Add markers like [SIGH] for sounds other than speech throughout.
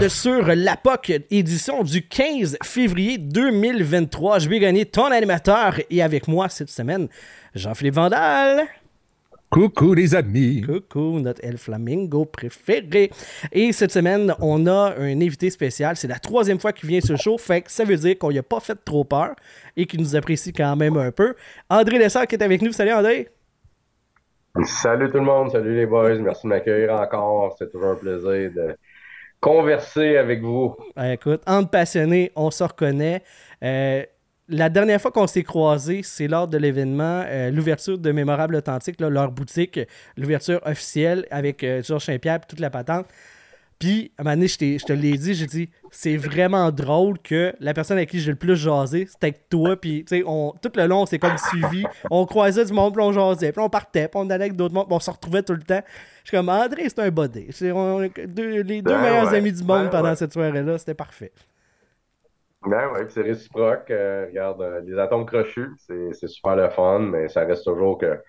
épisode sur l'APOC, édition du 15 février 2023. Je vais gagner ton animateur et avec moi cette semaine, Jean-Philippe Vandal. Coucou les amis. Coucou, notre El Flamingo préféré. Et cette semaine, on a un invité spécial. C'est la troisième fois qu'il vient sur le show. Fait que ça veut dire qu'on n'y a pas fait trop peur et qu'il nous apprécie quand même un peu. André Lessard qui est avec nous. Salut André. Salut tout le monde. Salut les boys. Merci de m'accueillir encore. C'est toujours un plaisir de converser avec vous. écoute, entre passionnés, on se reconnaît. Euh, la dernière fois qu'on s'est croisés, c'est lors de l'événement, euh, l'ouverture de Mémorable Authentique, leur boutique, l'ouverture officielle avec euh, Georges Saint-Pierre et toute la patente. Puis, à un moment donné, je, te l'ai dit, j'ai dit, c'est vraiment drôle que la personne avec qui j'ai le plus jasé, c'était avec toi. Puis, tu sais, tout le long, c'est comme suivi. On croisait du monde, puis on jasait. Puis on partait, puis on allait avec d'autres mondes, puis on se retrouvait tout le temps. Je suis comme, André, c'est un body. C'est les deux meilleurs amis du monde pendant cette soirée-là. C'était parfait. Ben oui, c'est réciproque. Euh, regarde, euh, les atomes crochus, c'est super le fun, mais ça reste toujours que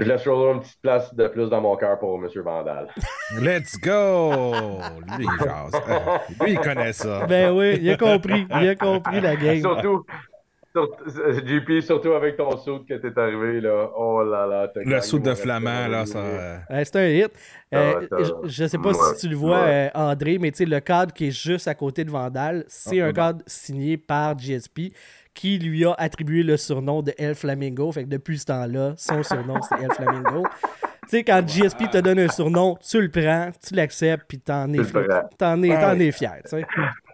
je laisse toujours une petite place de plus dans mon cœur pour M. Vandal. [LAUGHS] Let's go! Lui, il jase. Lui, il connaît ça. Ben oui, il a compris. Il a compris la game. Surtout, JP, surtout avec ton saut que t'es arrivé, là. Oh là là. Le saut de flamand, là, ça. c'est un hit. Euh, je, ne sais pas si tu le vois, euh, André, mais tu sais, le cadre qui est juste à côté de Vandal, c'est un cadre signé par GSP qui lui a attribué le surnom de El Flamingo. Fait que depuis ce temps-là, son surnom, c'est El Flamingo. [LAUGHS] tu sais, quand GSP te donne un surnom, tu le prends, tu l'acceptes, puis t'en es, t'en es, en es fier, tu sais.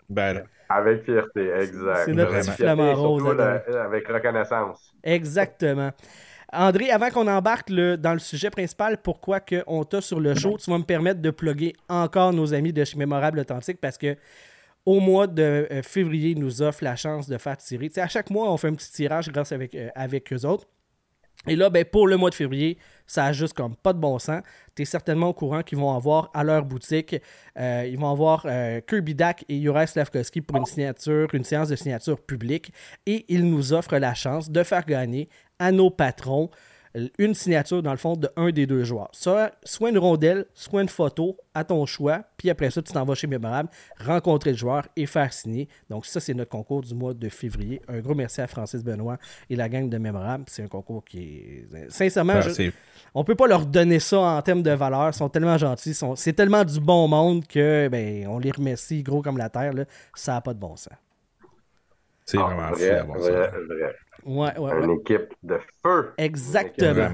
Ben. Avec fierté, exact. C'est notre petit flamant rose. avec reconnaissance. Exactement. André, avant qu'on embarque dans le sujet principal, pourquoi on t'a sur le show, tu vas me permettre de plugger encore nos amis de chez Mémorable Authentique parce que au mois de euh, février, ils nous offrent la chance de faire tirer. à chaque mois, on fait un petit tirage grâce avec, euh, avec eux autres. Et là, ben, pour le mois de février, ça a juste comme pas de bon sens. Tu es certainement au courant qu'ils vont avoir à leur boutique, euh, ils vont avoir Kirby Dak et Juraj Slavkovski pour une signature, une séance de signature publique. Et ils nous offrent la chance de faire gagner à nos patrons une signature, dans le fond, de un des deux joueurs. Soit, soit une rondelle, soit une photo à ton choix, puis après ça, tu t'en vas chez Mémorable, rencontrer le joueur et faire signer. Donc, ça, c'est notre concours du mois de février. Un gros merci à Francis Benoît et la gang de Mémorable. C'est un concours qui est. Sincèrement, on on peut pas leur donner ça en termes de valeur. Ils sont tellement gentils. C'est tellement du bon monde que ben, on les remercie gros comme la terre. Là. Ça n'a pas de bon sens. C'est vraiment ah, vrai, vrai, vrai. Ouais, Une équipe de feu. Exactement.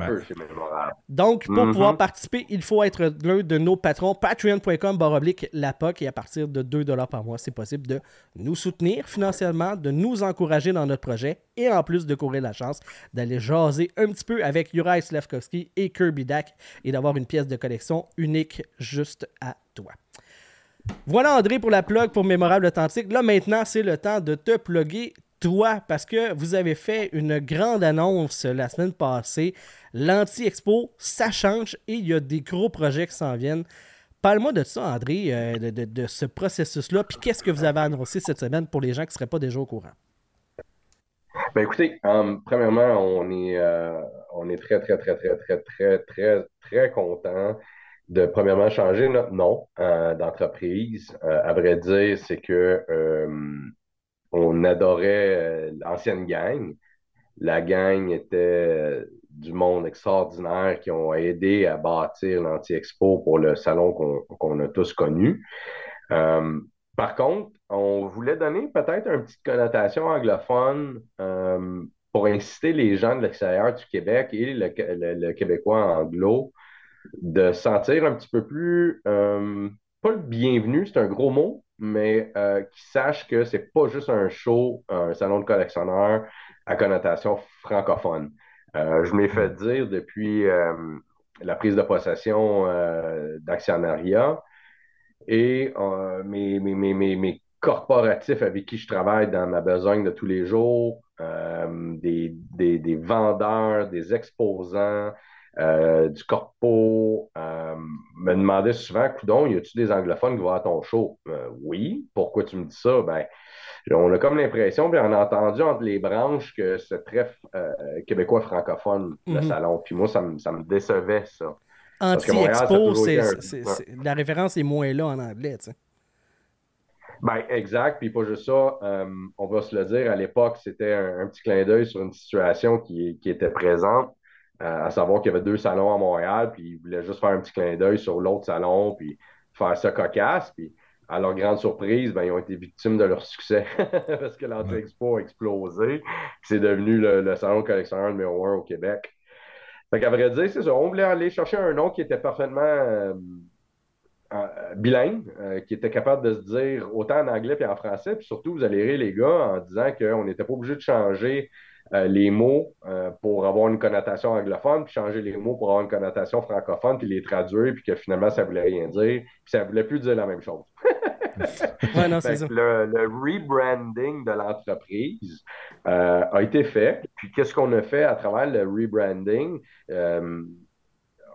Donc, pour mhm. pouvoir participer, il faut être l'un de nos patrons. Patreon.com baroblique POC et à partir de 2 par mois, c'est possible de nous soutenir financièrement, de nous encourager dans notre projet et en plus de courir la chance d'aller jaser un petit peu avec Juraj Slavkovski et Kirby Dak et d'avoir une pièce de collection unique juste à toi. Voilà André pour la plug pour Mémorable Authentique. Là maintenant, c'est le temps de te plugger toi, parce que vous avez fait une grande annonce la semaine passée. L'Anti-Expo, ça change et il y a des gros projets qui s'en viennent. Parle-moi de ça, André, euh, de, ce processus-là, puis qu'est-ce que vous avez annoncé cette semaine pour les gens qui ne seraient pas déjà au courant? Ben écoutez, euh, premièrement, on est, euh, on est très, très, très, très, très, très, très, très content de premièrement changer notre nom d'entreprise. à vrai dire, c'est que on adorait euh, l'ancienne gang. La gang était euh, du monde extraordinaire qui ont aidé à bâtir l'Anti-Expo pour le salon qu'on a tous connu. Euh, par contre, on voulait donner peut-être une petite connotation anglophone pour inciter les gens de l'extérieur du Québec et le, Québécois anglo de sentir un petit peu plus, pas le bienvenu, c'est un gros mot, mais euh, qui sache que c'est pas juste un show, un salon de collectionneurs à connotation francophone. Euh, je m'ai fait dire depuis euh, la prise de possession d'actionnariat et mes, mes, corporatifs avec qui je travaille dans ma besogne de tous les jours, des, des, vendeurs, des exposants, euh, du corpo, euh, me demandait souvent, Coudon, y a-tu des anglophones qui vont à ton show? Euh, oui. Pourquoi tu me dis ça? Ben, on a comme l'impression, puis on a entendu entre les branches que c'est très québécois francophone, le mhm. salon. Puis moi, ça me, ça me décevait, ça. Anti-Expo, la référence est moins là en anglais, tu sais. Ben, exact. Puis pas juste ça, on va se le dire, à l'époque, c'était un, petit clin d'œil sur une situation qui, était présente, à savoir qu'il y avait deux salons à Montréal, puis ils voulaient juste faire un petit clin d'œil sur l'autre salon, puis faire ça cocasse. Puis à leur grande surprise, ben, ils ont été victimes de leur succès [LAUGHS] parce que l'Anti Expo a explosé. C'est devenu le, salon collectionneur numéro un au Québec. Fait qu'à vrai dire, c'est ça. On voulait aller chercher un nom qui était parfaitement euh, euh, bilingue, euh, qui était capable de se dire autant en anglais et en français. Puis surtout, vous allez rire les gars en disant qu'on n'était pas obligé de changer euh, les mots pour avoir une connotation anglophone, puis changer les mots pour avoir une connotation francophone, puis les traduire, puis que finalement, ça voulait rien dire, puis ça voulait plus dire la même chose. [LAUGHS] Le, le, rebranding de l'entreprise a été fait. Puis qu'est-ce qu'on a fait à travers le rebranding?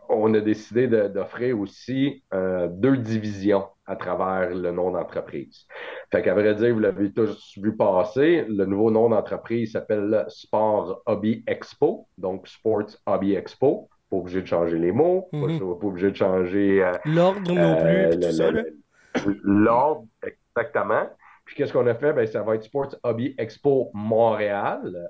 On a décidé d'offrir aussi euh, deux divisions à travers le nom d'entreprise. Fait qu'à vrai dire, vous l'avez tous vu passer, le nouveau nom d'entreprise s'appelle Sport Hobby Expo, donc Sports Hobby Expo. Pas obligé de changer les mots, pas, mhm. obligé de changer. Euh, L'ordre non euh, plus, tout ça. L'ordre, exactement. Puis qu'est-ce qu'on a fait? Ben, ça va être Sports Hobby Expo Montréal,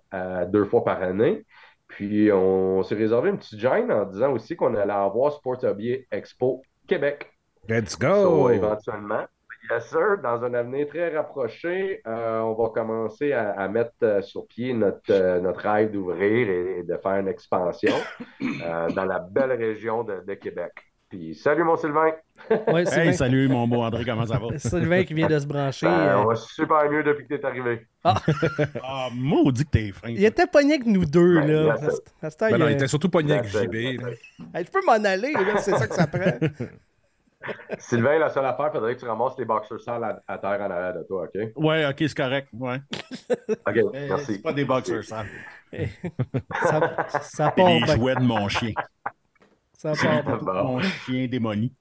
deux fois par année. Puis on s'est réservé une petite gêne en disant aussi qu'on allait avoir Sport Hobby Expo Québec. Let's go! éventuellement. Yes, sir. Dans un avenir très rapproché, euh, on va commencer à, mettre euh, sur pied notre, euh, notre rêve d'ouvrir et, de faire une expansion dans la belle région de Québec. Puis salut mon Sylvain. Ouais, Hey, salut mon beau André, comment ça va? Sylvain qui vient de se brancher. Ben, euh. On va super mieux depuis que t'es arrivé. Ah, [LAUGHS] ah maudit que t'es fin. Il était pogné avec nous deux, ben, là. Ben, non, il était surtout pogné avec JB. je peux m'en aller, là, c'est ça que ça prend. [LAUGHS] Sylvain, la seule affaire, il faudrait que tu ramasses les boxers sales à, terre en arrière de toi, OK? Ouais, OK, c'est correct. Ouais. OK, [LAUGHS] merci. C'est pas des boxers sales. ça, ça part. des jouets de mon chien. Ça part Mon chien démoni.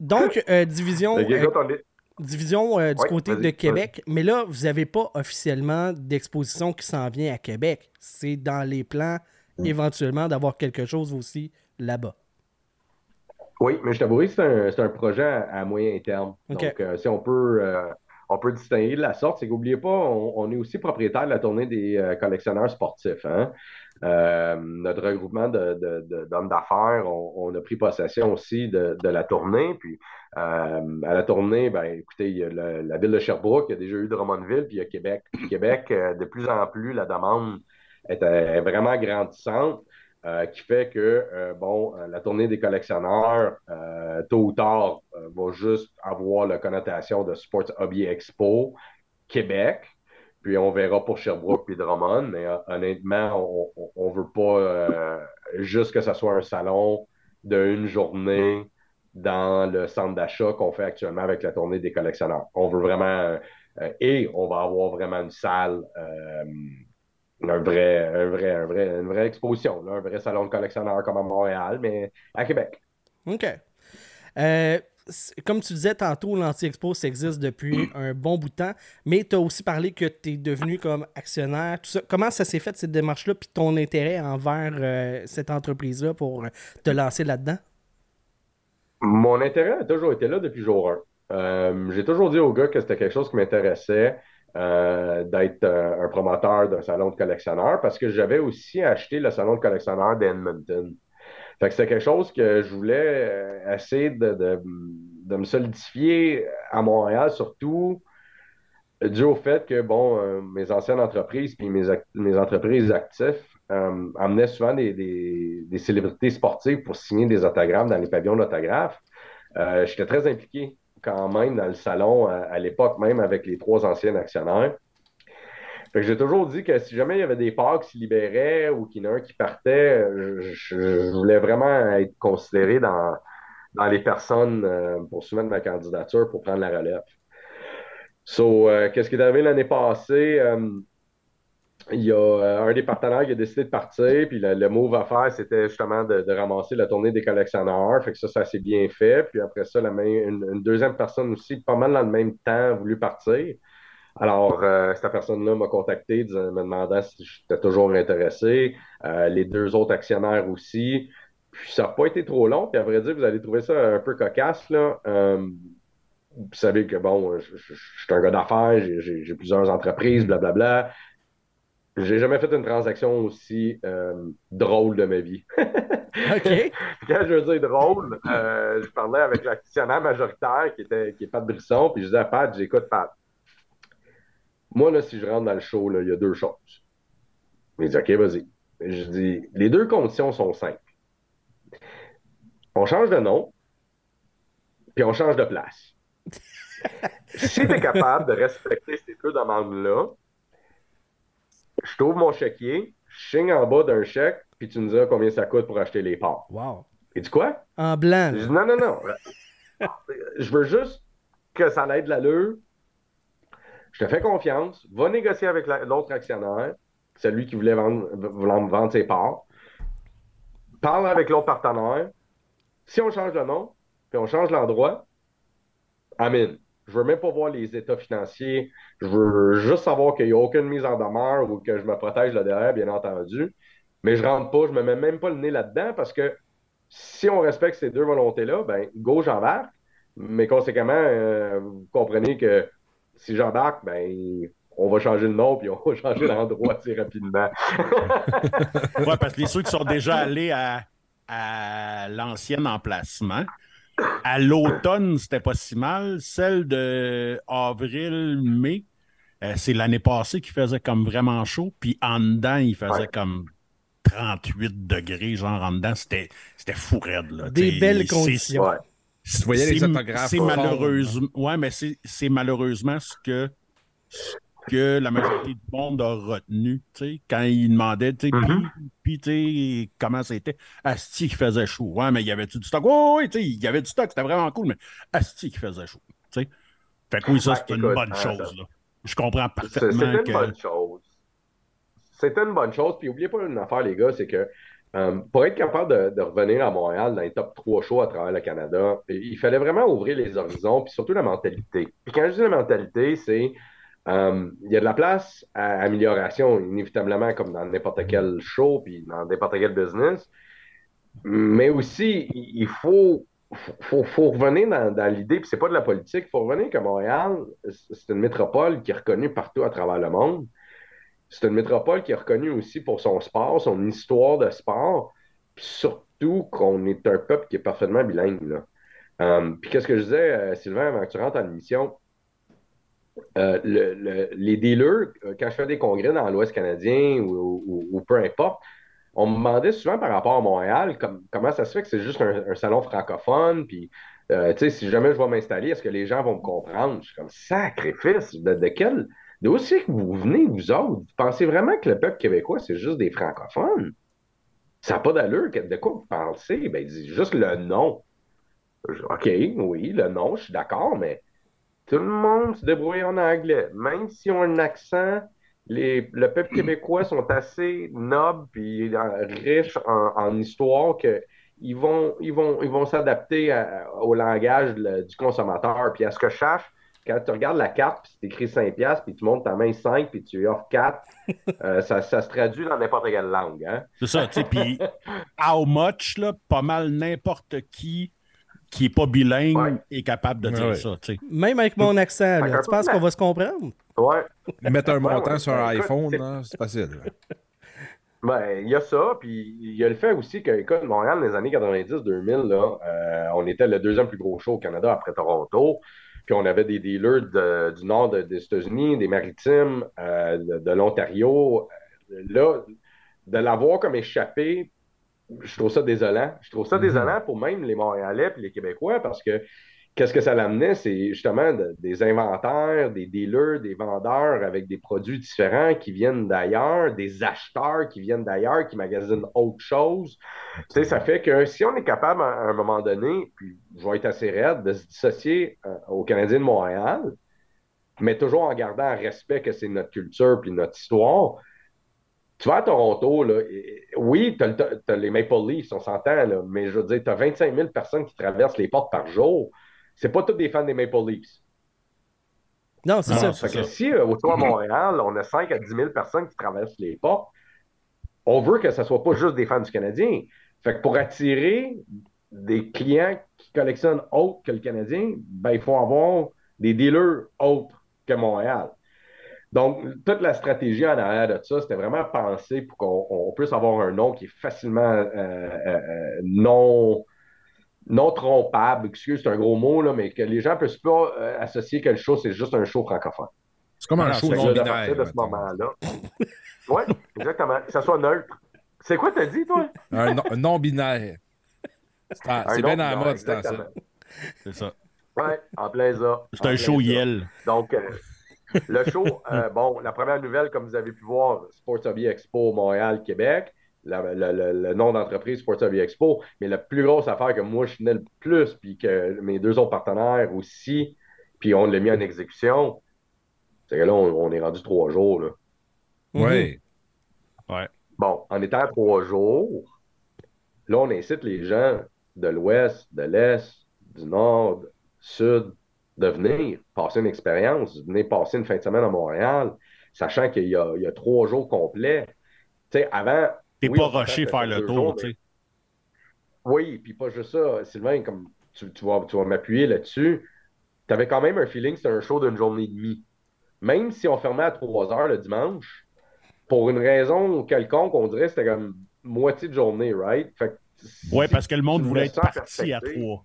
Donc, euh, division, euh, division euh, du côté de Québec. Mais là, vous n'avez pas officiellement d'exposition qui s'en vient à Québec. C'est dans les plans, mm. éventuellement, d'avoir quelque chose aussi là-bas. Oui, mais je t'avoue, c'est un, un, projet à, moyen terme. Donc, si on peut, on peut distinguer de la sorte, c'est qu'oubliez pas, on, est aussi propriétaire de la tournée des collectionneurs sportifs. Hein? Euh, notre regroupement d'hommes d'affaires, on, a pris possession aussi de, la tournée. Puis euh, à la tournée, ben, écoutez, il y a la ville de Sherbrooke, il y a déjà eu Drummondville, puis il y a Québec. Québec, euh, de plus en plus, la demande est, vraiment grandissante. qui fait que, bon, la tournée des collectionneurs, tôt ou tard, va juste avoir la connotation de Sports Hobby Expo Québec. Puis on verra pour Sherbrooke et Drummond, mais euh, honnêtement, on ne veut pas euh, juste que ce soit un salon d'une journée dans le centre d'achat qu'on fait actuellement avec la tournée des collectionneurs. On veut vraiment, euh, et on va avoir vraiment une salle, un vrai, un vrai, un vrai, une vraie exposition, un vrai salon de collectionneurs comme à Montréal, mais à Québec. OK comme tu disais tantôt, l'Anti-Expo, ça existe depuis [CLEARS THROAT] un bon bout de temps, mais tu as aussi parlé que tu es devenu comme actionnaire, tout ça. Comment ça s'est fait, cette démarche-là, puis ton intérêt envers euh, cette entreprise-là pour te lancer là-dedans? Mon intérêt a toujours été là depuis jour 1. Euh, j'ai toujours dit aux gars que c'était quelque chose qui m'intéressait. Euh, d'être un promoteur d'un salon de collectionneurs parce que j'avais aussi acheté le salon de collectionneurs d'Edmonton. Fait que c'était quelque chose que je voulais euh, essayer de, me solidifier à Montréal, surtout dû au fait que, bon, euh, mes anciennes entreprises puis mes, entreprises actives euh, amenaient souvent des, célébrités sportives pour signer des autographes dans les pavillons d'autographes. J'étais très impliqué quand même dans le salon à l'époque, même avec les trois anciens actionnaires j'ai toujours dit que si jamais il y avait des parts qui se libéraient ou qu'il y en a un qui partait, je, voulais vraiment être considéré dans, dans les personnes euh, pour soumettre ma candidature pour prendre la relève. So, euh, qu'est-ce qui est arrivé l'année passée? Euh, il y a un des partenaires qui a décidé de partir, puis le, mot va faire, c'était justement de, ramasser la tournée des collectionneurs. Fait que ça, ça s'est bien fait. Puis après ça, la une, deuxième personne aussi, pas mal dans le même temps, a voulu partir. Alors, euh, cette personne-là m'a contacté, me demandant si j'étais toujours intéressé. Euh, les deux autres actionnaires aussi. Puis ça n'a pas été trop long. Puis à vrai dire, vous allez trouver ça un peu cocasse. Là. Euh, savez que, bon, je, je- je suis un gars d'affaires, j'ai- plusieurs entreprises, blablabla. J'ai jamais fait une transaction aussi drôle de ma vie. [LAUGHS] OK. Quand je veux dire drôle, je parlais avec l'actionnaire majoritaire qui était qui est Pat Brisson, puis je disais à Pat, j'écoute Pat. Moi, là, si je rentre dans le show, là, il y a deux choses. Il dit OK, vas-y. Je dis les deux conditions sont simples. On change de nom, puis on change de place. [LAUGHS] si tu es capable de respecter ces deux demandes-là, je t'ouvre mon chéquier, je signe en bas d'un chèque, puis tu me dis combien ça coûte pour acheter les parts. Wow. Et dis quoi? En blanc. Je dis non, non, non. Je veux juste que ça aide l'allure. Je te fais confiance. Va négocier avec la- l'autre actionnaire, celui qui voulait vendre, ses parts. Parle avec l'autre partenaire. Si on change le nom, puis on change l'endroit, Amin. Je veux même pas voir les états financiers. Je veux juste savoir qu'il n'y a aucune mise en demeure ou que je me protège là derrière, bien entendu. Mais je rentre pas, je me mets même pas le nez là-dedans parce que si on respecte ces deux volontés-là, ben, go, j'embarque. Mais conséquemment, euh, vous comprenez que si j'embarque, ben, on va changer le nom puis on va changer l'endroit assez rapidement. [LAUGHS] Ouais, parce que les ceux qui sont déjà allés à, à l'ancien emplacement, à l'automne, c'était pas si mal. Celle de avril, mai, euh, c'est l'année passée qui faisait comme vraiment chaud. Puis en dedans, il faisait Ouais. comme 38 degrés, genre en dedans. C'était, c'était fou raide. Là. Des T'sais, belles conditions. Ouais. Tu voyais les c'est- autographes C'est forts, malheureusement, ouais, mais c'est c'est malheureusement ce que, ce que la majorité du monde a retenu, tu sais, quand ils demandaient, tu sais, Mhm. puis, puis, tu sais, comment c'était. Asti qui faisait chaud. Ouais, mais il y avait-tu du stock? Tu sais, il y avait du stock, c'était vraiment cool, mais Asti qui faisait chaud, tu sais. Fait que oui, ça, Ouais, c'est une bonne hein, chose, là. Je comprends C'est- parfaitement C'était une que... bonne chose. C'était une bonne chose. Puis n'oubliez pas une affaire, les gars, c'est que euh, pour être capable de, revenir à Montréal dans les top 3 shows à travers le Canada, il fallait vraiment ouvrir les horizons, puis surtout la mentalité. Puis quand je dis la mentalité, c'est euh, il y a de la place à amélioration, inévitablement, comme dans n'importe quel show, puis dans n'importe quel business. Mais aussi, il faut, faut, revenir dans, dans l'idée, puis c'est pas de la politique, il faut revenir que Montréal, c'est une métropole qui est reconnue partout à travers le monde. C'est une métropole qui est reconnue aussi pour son sport, son histoire de sport, puis surtout qu'on est un peuple qui est parfaitement bilingue. Euh, puis qu'est-ce que je disais, euh, Sylvain, avant que tu rentres en émission? Euh, le- le- les dealers, euh, quand je fais des congrès dans l'Ouest canadien ou, peu importe, on me demandait souvent par rapport à Montréal comme- comment ça se fait que c'est juste un, salon francophone, puis si jamais je vais m'installer, est-ce que les gens vont me comprendre? Je suis comme sacrifice, de, de quel. D'où c'est que vous venez, vous autres? Vous pensez vraiment que le peuple québécois, c'est juste des francophones? Ça n'a pas d'allure. De quoi vous pensez? Ben, dit juste le nom. OK, oui, le nom, je suis d'accord, mais tout le monde se débrouille en anglais. Même s'ils ont un accent, les, le peuple [CLEARS THROAT] québécois sont assez nobles puis euh, riches en, en histoire que ils vont, ils vont, ils vont s'adapter au langage de- du consommateur. Puis à ce que je sache, quand tu regardes la carte, puis c'est écrit 5 piastres, puis tu montes ta main 5, puis tu offres 4, [LAUGHS] euh, ça, ça se traduit dans n'importe quelle langue. Hein? C'est ça, tu sais, puis [LAUGHS] how much, là, pas mal n'importe qui qui est pas bilingue Ouais. est capable de dire Ouais. ça, tu sais. Même avec mon accent, là, tu penses qu'on va se comprendre? Ouais. Mettre un montant ouais. sur un iPhone, c'est- facile. [LAUGHS] Ben, il y a ça, puis il y a le fait aussi que, écoute, Montréal, dans les années 90-2000, là, euh, on était le deuxième plus gros show au Canada après Toronto. Puis on avait des dealers de- du nord de- des États-Unis, des maritimes, euh, de, de l'Ontario. Euh, Là, de l'avoir comme échappé, je trouve ça désolant. Je trouve ça Mhm. désolant pour même les Montréalais et les Québécois parce que qu'est-ce que ça l'amenait? C'est justement de- des inventaires, des dealers, des vendeurs avec des produits différents qui viennent d'ailleurs, des acheteurs qui viennent d'ailleurs, qui magasinent autre chose. Tu sais, ça fait que si on est capable à un moment donné, puis je vais être assez raide, de se dissocier euh, aux Canadiens de Montréal, mais toujours en gardant en respect que c'est notre culture puis notre histoire. Tu vas à Toronto, là, et- oui, tu as, les Maple Leafs, on s'entend, mais je veux dire, tu as 25 000 personnes qui traversent les portes par jour. C'est pas tous des fans des Maple Leafs. Non, c'est ça. Fait que si euh, autour de Montréal, on a 5 à 10 000 personnes qui traversent les portes, on veut que ce ne soit pas juste des fans du Canadien. Fait que pour attirer des clients qui collectionnent autre que le Canadien, ben, il faut avoir des dealers autres que Montréal. Donc, toute la stratégie en arrière de ça, c'était vraiment pensé pour qu'on puisse avoir un nom qui est facilement euh, euh, euh, non, non trompable. Excuse, c'est un gros mot, là, mais que les gens ne puissent pas associer que le show, c'est juste un show francophone. C'est comme un show non-binaire. de ce moment-là. [LAUGHS] oui, exactement. Que ça soit neutre. C'est quoi t'as dit, toi? un non-binaire. C'est bien dans la mode, c'est ça. C'est ça. Oui, en plein ça. C'est un show Yel. Donc, le show, euh, bon, la première nouvelle, comme vous avez pu voir, Sports Hobby Expo Montréal, Québec. Le, nom d'entreprise Sports Hobby Expo. Mais la plus grosse affaire que moi, je tenais le plus, puis que mes deux autres partenaires aussi, puis on l'a mis en exécution, c'est que là, on, est rendu trois jours. Là. Oui. Ouais. Bon, en étant trois jours, là, on incite les gens de l'ouest, de l'est, du nord, sud, de venir passer une expérience, de venir passer une fin de semaine à Montréal, sachant qu'il y, a, trois jours complets. Tu sais, avant. T'es pas rushé faire le tour, tu sais. Oui, puis pas juste ça. Sylvain, comme tu, vas, tu vas m'appuyer là-dessus, tu avais quand même un feeling que c'était un show d'une journée et demie. Même si on fermait à 3 heures le dimanche, pour une raison quelconque, on dirait que c'était comme moitié de journée, right? oui, parce que le monde voulait être parti à 3.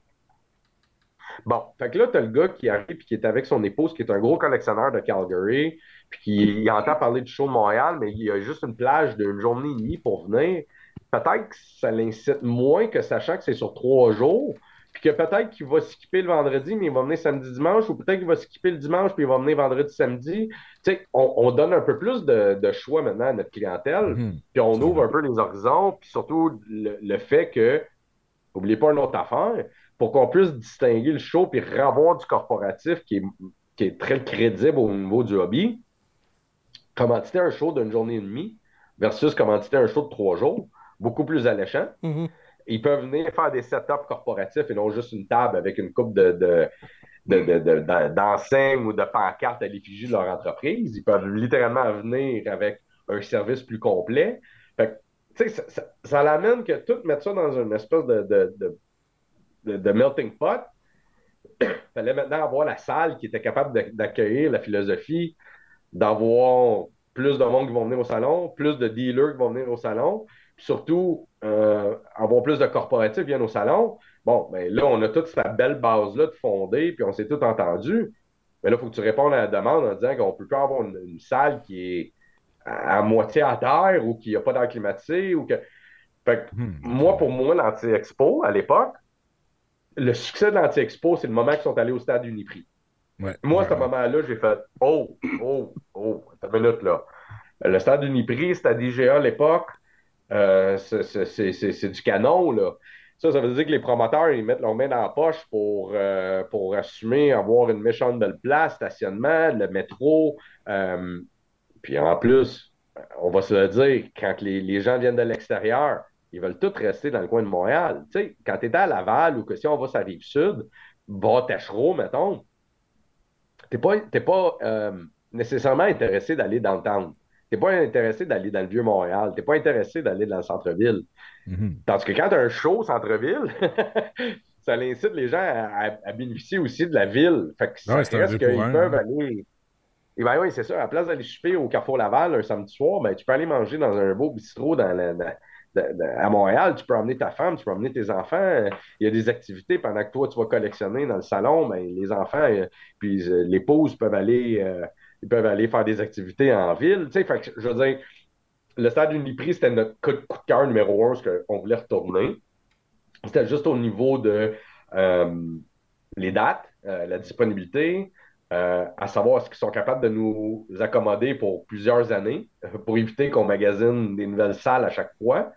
Bon, fait que là, tu as le gars qui arrive et qui est avec son épouse, qui est un gros collectionneur de Calgary, puis qui il entend parler du show de Montréal, mais il a juste une plage d'une journée et demie pour venir. Peut-être que ça l'incite moins que sachant que c'est sur trois jours, puis que peut-être qu'il va skipper le vendredi, mais il va venir samedi, dimanche, ou peut-être qu'il va skipper le dimanche, puis il va venir vendredi, samedi. Tu sais, on, donne un peu plus de, choix maintenant à notre clientèle, mhm. puis on ouvre un peu les horizons, puis surtout le, le fait que, n'oubliez pas une autre affaire, pour qu'on puisse distinguer le show puis revoir du corporatif qui est, très crédible au niveau du hobby, commanditer un show d'une journée et demie versus commanditer un show de trois jours, beaucoup plus alléchant. Mm-hmm. Ils peuvent venir faire des setups corporatifs et non juste une table avec une coupe de, d'enseignes ou de pancartes à l'effigie de leur entreprise. Ils peuvent littéralement venir avec un service plus complet. Fait ça, ça, ça l'amène que tout mettre ça dans une espèce de, de, melting pot. Il [CLEARS THROAT] fallait maintenant avoir la salle qui était capable d'accueillir la philosophie, d'avoir plus de monde qui vont venir au salon, plus de dealers qui vont venir au salon, puis surtout euh, avoir plus de corporatifs qui viennent au salon. Bon, ben là, on a toute cette belle base-là de fondée, puis on s'est tout entendu. Mais là, il faut que tu répondes à la demande en disant qu'on ne peut pas avoir une, salle qui est à, moitié à terre ou qui n'a pas d'air climatisé. Ou que... Hmm. Moi, pour moi, l'anti-expo, à l'époque, le succès de l'Anti-Expo, c'est le moment qu'ils sont allés au stade Uniprix. Moi, à ce moment-là, j'ai fait Oh, oh, oh, une minute là. Le stade Uniprix, c'était à DGA à l'époque. Euh, c'est du canon, là. Ça, ça veut dire que les promoteurs, ils mettent leurs mains dans la poche pour, euh, pour assumer avoir une méchante belle place, stationnement, le métro. Euh, puis en plus, on va se le dire, quand les, les gens viennent de l'extérieur, ils veulent tous rester dans le coin de Montréal. Tu sais, quand tu étais à Laval ou que si on va sur la rive sud, Bas-Tachereau, mettons, tu n'es pas, pas euh, nécessairement intéressé d'aller dans le town. Tu n'es pas intéressé d'aller dans le vieux Montréal. Tu n'es pas intéressé d'aller dans le centre-ville. Mm-hmm. Tandis que quand tu as un show centre-ville, [LAUGHS] ça incite les gens à, bénéficier aussi de la ville. Fait que ça reste qu'ils peuvent aller. Et ben oui, c'est ça. À la place d'aller choper au Carrefour Laval un samedi soir, ben, tu peux aller manger dans un beau bistrot dans la, à Montréal, tu peux emmener ta femme, tu peux emmener tes enfants. Il y a des activités pendant que toi, tu vas collectionner dans le salon. Mais ben, les enfants, euh, puis euh, l'épouse peuvent aller, euh, ils peuvent aller faire des activités en ville. Tu sais, je le stade Uniprix, c'était notre coup de cœur numéro un, ce qu'on voulait retourner. C'était juste au niveau de les dates, la disponibilité, à savoir est-ce qu'ils sont capables de nous accommoder pour plusieurs années, pour éviter qu'on magasine des nouvelles salles à chaque fois.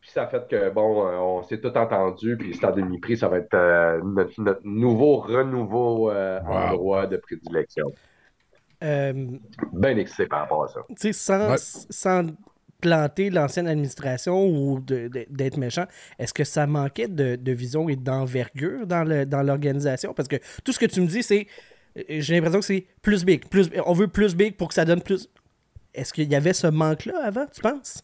puis ça fait que, bon, euh, on s'est tout entendu, puis Stade Demi-Prix, ça va être euh, notre, nouveau renouveau euh, endroit de prédilection. Bien excité par rapport à ça. Tu sais, sans, sans planter l'ancienne administration ou d'être méchant, est-ce que ça manquait de, vision et d'envergure dans l'organisation? Parce que tout ce que tu me dis, c'est. J'ai l'impression que c'est plus big. Plus, on veut plus big pour que ça donne plus. Est-ce qu'il y avait ce manque-là avant, tu penses?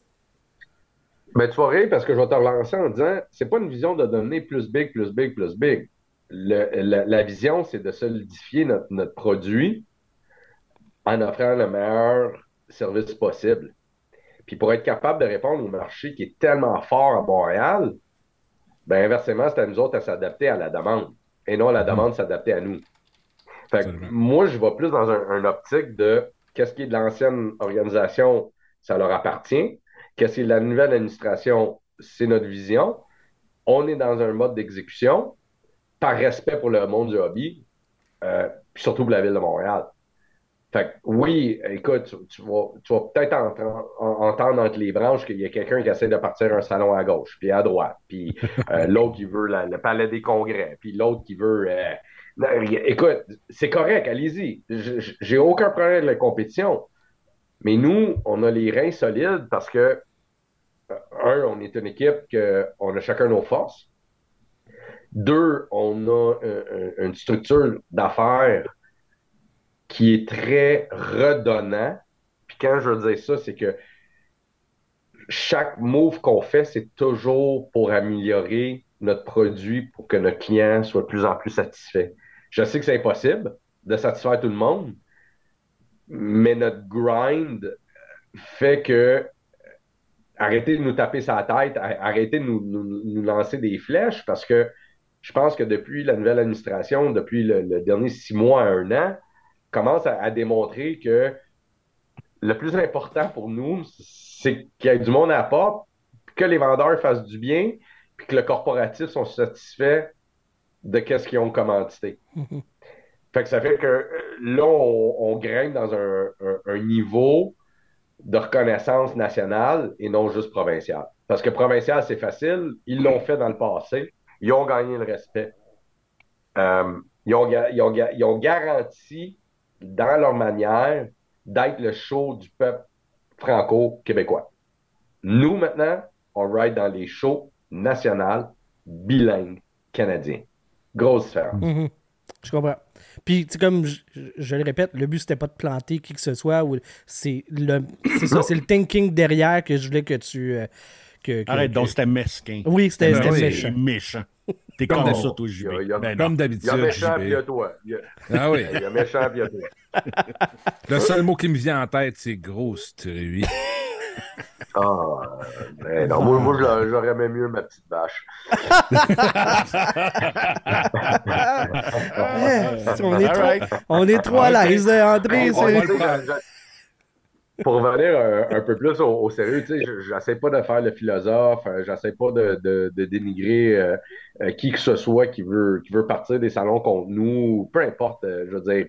Mais tu vas rire parce que je vais te relancer en disant c'est pas une vision de donner plus big, plus big, plus big. la, vision, c'est de solidifier notre, produit en offrant le meilleur service possible. Puis pour être capable de répondre au marché qui est tellement fort à Montréal, ben inversement, c'est à nous autres à s'adapter à la demande et non la demande s'adapter à nous. Fait moi, je vais plus dans un, optique de qu'est-ce qui est de l'ancienne organisation, ça leur appartient. Qu'est-ce qui est de la nouvelle administration, c'est notre vision. On est dans un mode d'exécution par respect pour le monde du hobby, euh, puis surtout pour la ville de Montréal. Fait oui, écoute, tu, vas, peut-être entendre, entre les branches qu'il y a quelqu'un qui essaie de partir un salon à gauche, puis à droite, puis [LAUGHS] euh, l'autre qui veut le palais des congrès, puis l'autre qui veut. Euh, écoute, c'est correct, allez-y. J'ai aucun problème avec la compétition. Mais nous, on a les reins solides parce que, un, on est une équipe qu'on a chacun nos forces. Deux, on a une structure d'affaires qui est très redonnant. Puis quand je veux dire ça, c'est que chaque move qu'on fait, c'est toujours pour améliorer notre produit pour que notre client soit de plus en plus satisfait. Je sais que c'est impossible de satisfaire tout le monde, mais notre grind fait que arrêtez de nous taper sa tête, arrêtez de nous, lancer des flèches parce que je pense que depuis la nouvelle administration, depuis le dernier six mois à un an, commence à, démontrer que le plus important pour nous, c'est qu'il y ait du monde à part, que les vendeurs fassent du bien, puis que le corporatif soit satisfait de qu'est-ce qu'ils ont commandité. Mhm. Fait que ça fait que euh, là, on, grimpe dans un, niveau de reconnaissance nationale et non juste provincial. Parce que provincial, c'est facile. Ils l'ont fait dans le passé. Ils ont gagné le respect. Euh, ils, ont, ils, ont, garanti dans leur manière d'être le show du peuple franco-québécois. Nous, maintenant, on ride dans les shows nationaux bilingues canadiens. Grosse différence. Mhm. Je comprends. Puis, comme je, le répète, le but, c'était pas de planter qui que ce soit. C'est le, ça, c'est le thinking derrière que je voulais que tu. Euh, que, Arrête, donc c'était mesquin. Oui, c'était ben méchant. méchant. T'es comme ça, toi, JB. Ben comme d'habitude. [LAUGHS] Il y a méchant, puis il y a toi. Ah oui. Il y a méchant, puis [LAUGHS] il y a toi. Le seul mot qui me vient en tête, c'est grosse truie. [LAUGHS] Ah, mais non, moi, moi j'aurais même mieux ma petite vache. on, est trop, on est trop à l'aise, André pour revenir un, peu plus au, sérieux, tu sais, j'essaie pas de faire le philosophe, euh, j'essaie pas de, dénigrer euh, euh, qui que ce soit qui veut, qui veut partir des salons contre nous, peu importe, je veux dire.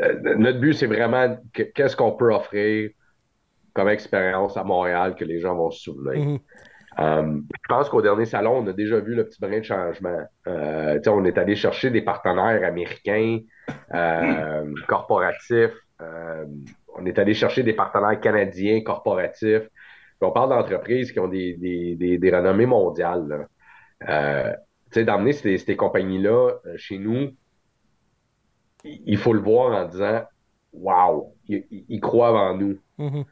notre but, c'est vraiment qu'est-ce qu'on peut offrir comme expérience à Montréal que les gens vont se souvenir. Mm-hmm. je pense qu'au dernier salon, on a déjà vu le petit brin de changement. on est allé chercher des partenaires américains, corporatifs, on est allé chercher des partenaires canadiens, corporatifs. on parle d'entreprises qui ont des, des, renommées mondiales. Euh, tu sais, d'amener ces, compagnies-là euh, chez nous, il faut le voir en disant Wow, ils, croient en nous. Mm-hmm.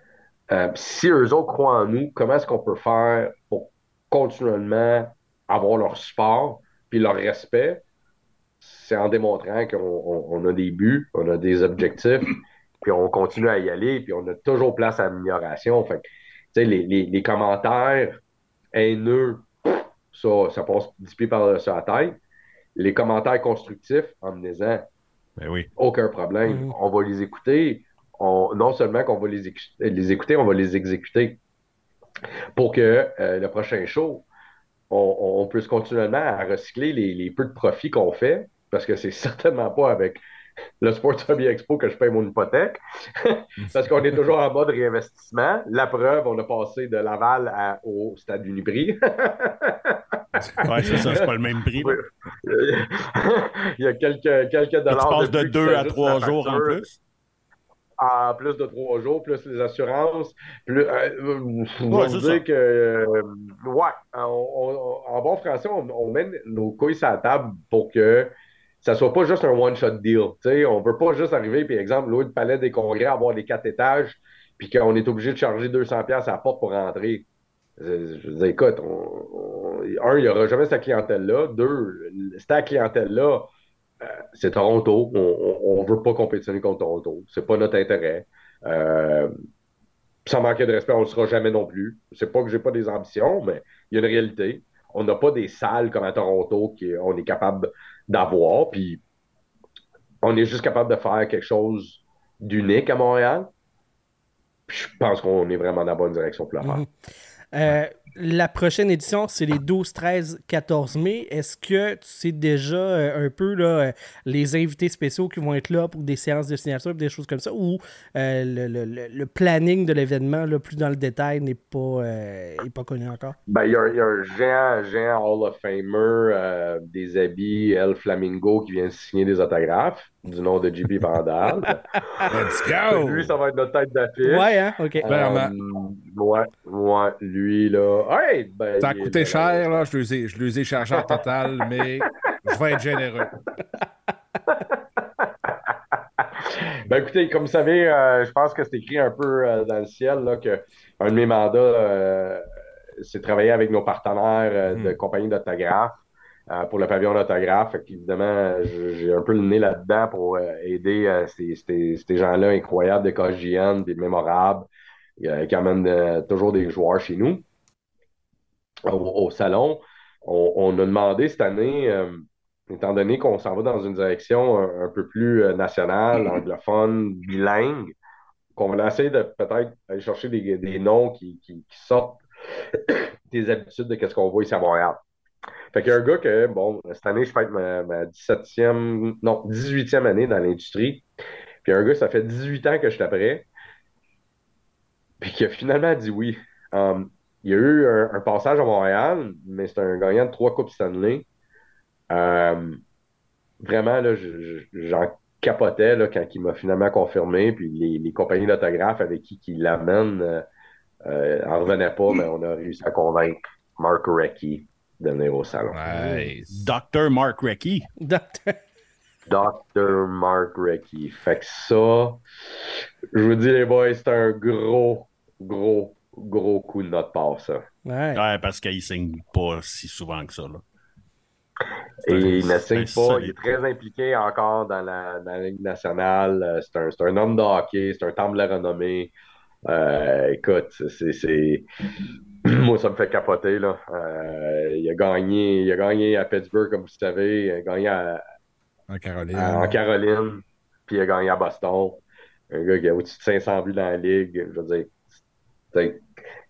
Euh, si eux autres croient en nous, comment est-ce qu'on peut faire pour continuellement avoir leur support puis leur respect? C'est en démontrant qu'on a des buts, on a des objectifs, puis on continue à y aller, puis on a toujours place à amélioration. Fait les, les, les, commentaires haineux, ça, ça passe dix pieds par-dessus la tête. Les commentaires constructifs, en me disant, ben oui. aucun problème, mm-hmm. on va les écouter. On, non seulement qu'on va les, les, écouter, on va les exécuter pour que euh, le prochain show, on, on, puisse continuellement à recycler les, les peu de profits qu'on fait, parce que c'est [LAUGHS] certainement pas avec le Sports Hobby Expo que je paye mon hypothèque. [LAUGHS] Parce qu'on est toujours en mode réinvestissement. La preuve, on a passé de Laval au stade Unibri. ouais, c'est ça, c'est pas le même prix. [LAUGHS] Il y a quelques, quelques dollars. tu passes de, deux à trois jours en plus? En plus de trois jours, plus les assurances. Plus, euh, dire que, euh, ouais, en bon français, on, on met nos couilles sur la table pour que ça soit pas juste un one-shot deal. sais, on veut pas juste arriver, puis exemple, louer le palais des congrès, avoir les quatre étages, puis qu'on est obligé de charger 200$ à la porte pour rentrer. Je, dire, écoute, on- on- un, il n'y aura jamais cette clientèle-là. Deux, cette clientèle-là, euh, c'est Toronto. On ne veut pas compétitionner contre Toronto. C'est pas notre intérêt. Euh, sans manquer de respect, on ne le sera jamais non plus. C'est pas que j'ai pas des ambitions, mais il y a une réalité. On n'a pas des salles comme à Toronto qu'on est capable d'avoir. Puis on est juste capable de faire quelque chose d'unique à Montréal. Puis je pense qu'on est vraiment dans la bonne direction pour le faire. Mhm. Euh, la prochaine édition, c'est les 12, 13, 14 mai. Est-ce que tu sais déjà euh, un peu là, euh, les invités spéciaux qui vont être là pour des séances de signature, des choses comme ça, ou euh, le, le- le- planning de l'événement, plus dans le détail, n'est pas, pas connu encore? Ben, il y, un- il y a un géant, géant Hall of Famer des habits El Flamingo qui vient signer des autographes du nom de JP Vandal. [LAUGHS] Let's go! Lui, ça va être notre tête d'affiche. Ouais, hein? OK. Clairement. Euh, ouais, ouais, lui, là. Hey, ben, Ça a coûté là. cher, là. Je les ai, je les ai chargés en total, [LAUGHS] mais je vais être généreux. [LAUGHS] Ben écoutez, comme vous savez, euh, je pense que c'est écrit un peu euh, dans le ciel là, que un de mes mandats, euh, c'est travailler avec nos partenaires euh, de Mhm. compagnies d'autographes euh, pour le pavillon qu'évidemment, je- j'ai un peu le nez là-dedans pour euh, aider euh, ces, gens-là incroyables de KJN, des mémorables, euh, qui amènent euh, toujours des joueurs chez nous au, salon. On, a demandé cette année, euh, étant donné qu'on s'en va dans une direction un, peu plus euh, nationale, anglophone, bilingue, qu'on va essayer de peut-être aller chercher des, noms qui sortent [COUGHS] des habitudes de ce qu'on voit ici à Montréal. Fait qu'il y a un gars que, bon, cette année, je fête ma, ma 17e, non, 18e année dans l'industrie. Puis un gars, ça fait 18 ans que je après. Puis qui a finalement dit oui. Um, il y a eu un, passage à Montréal, mais c'est un gagnant de trois Coupes Stanley. Euh, vraiment, là, je- je- j'en capotais là, quand il m'a finalement confirmé. Puis les, les compagnies d'autographes avec qui il l'amène euh, euh, en revenaient pas, mais on a réussi à convaincre Mark Recchi de venir au salon. Nice. Dr. Mark. Docteur- Dr. Mark Recchi. Fait que ça, je vous dis les boys, c'est un gros, gros, gros coup de notre part, ça. Ouais. Ouais, parce qu'il signe pas si souvent que ça. Là. Et il ne signe pas. Il est très impliqué encore dans la, dans la Ligue nationale. Euh, C'est un, c'est un homme de hockey, c'est un temple de renommée. Euh, écoute, c'est, c'est- [CLEARS THROAT] moi, ça me fait capoter. Là. Euh, il, a gagné, il a gagné à Pittsburgh, comme vous savez. Il a gagné à- En Caroline. à- en Caroline, puis il a gagné à Boston. Un gars qui a au-dessus de 500 buts dans la Ligue. Je veux dire, c'est-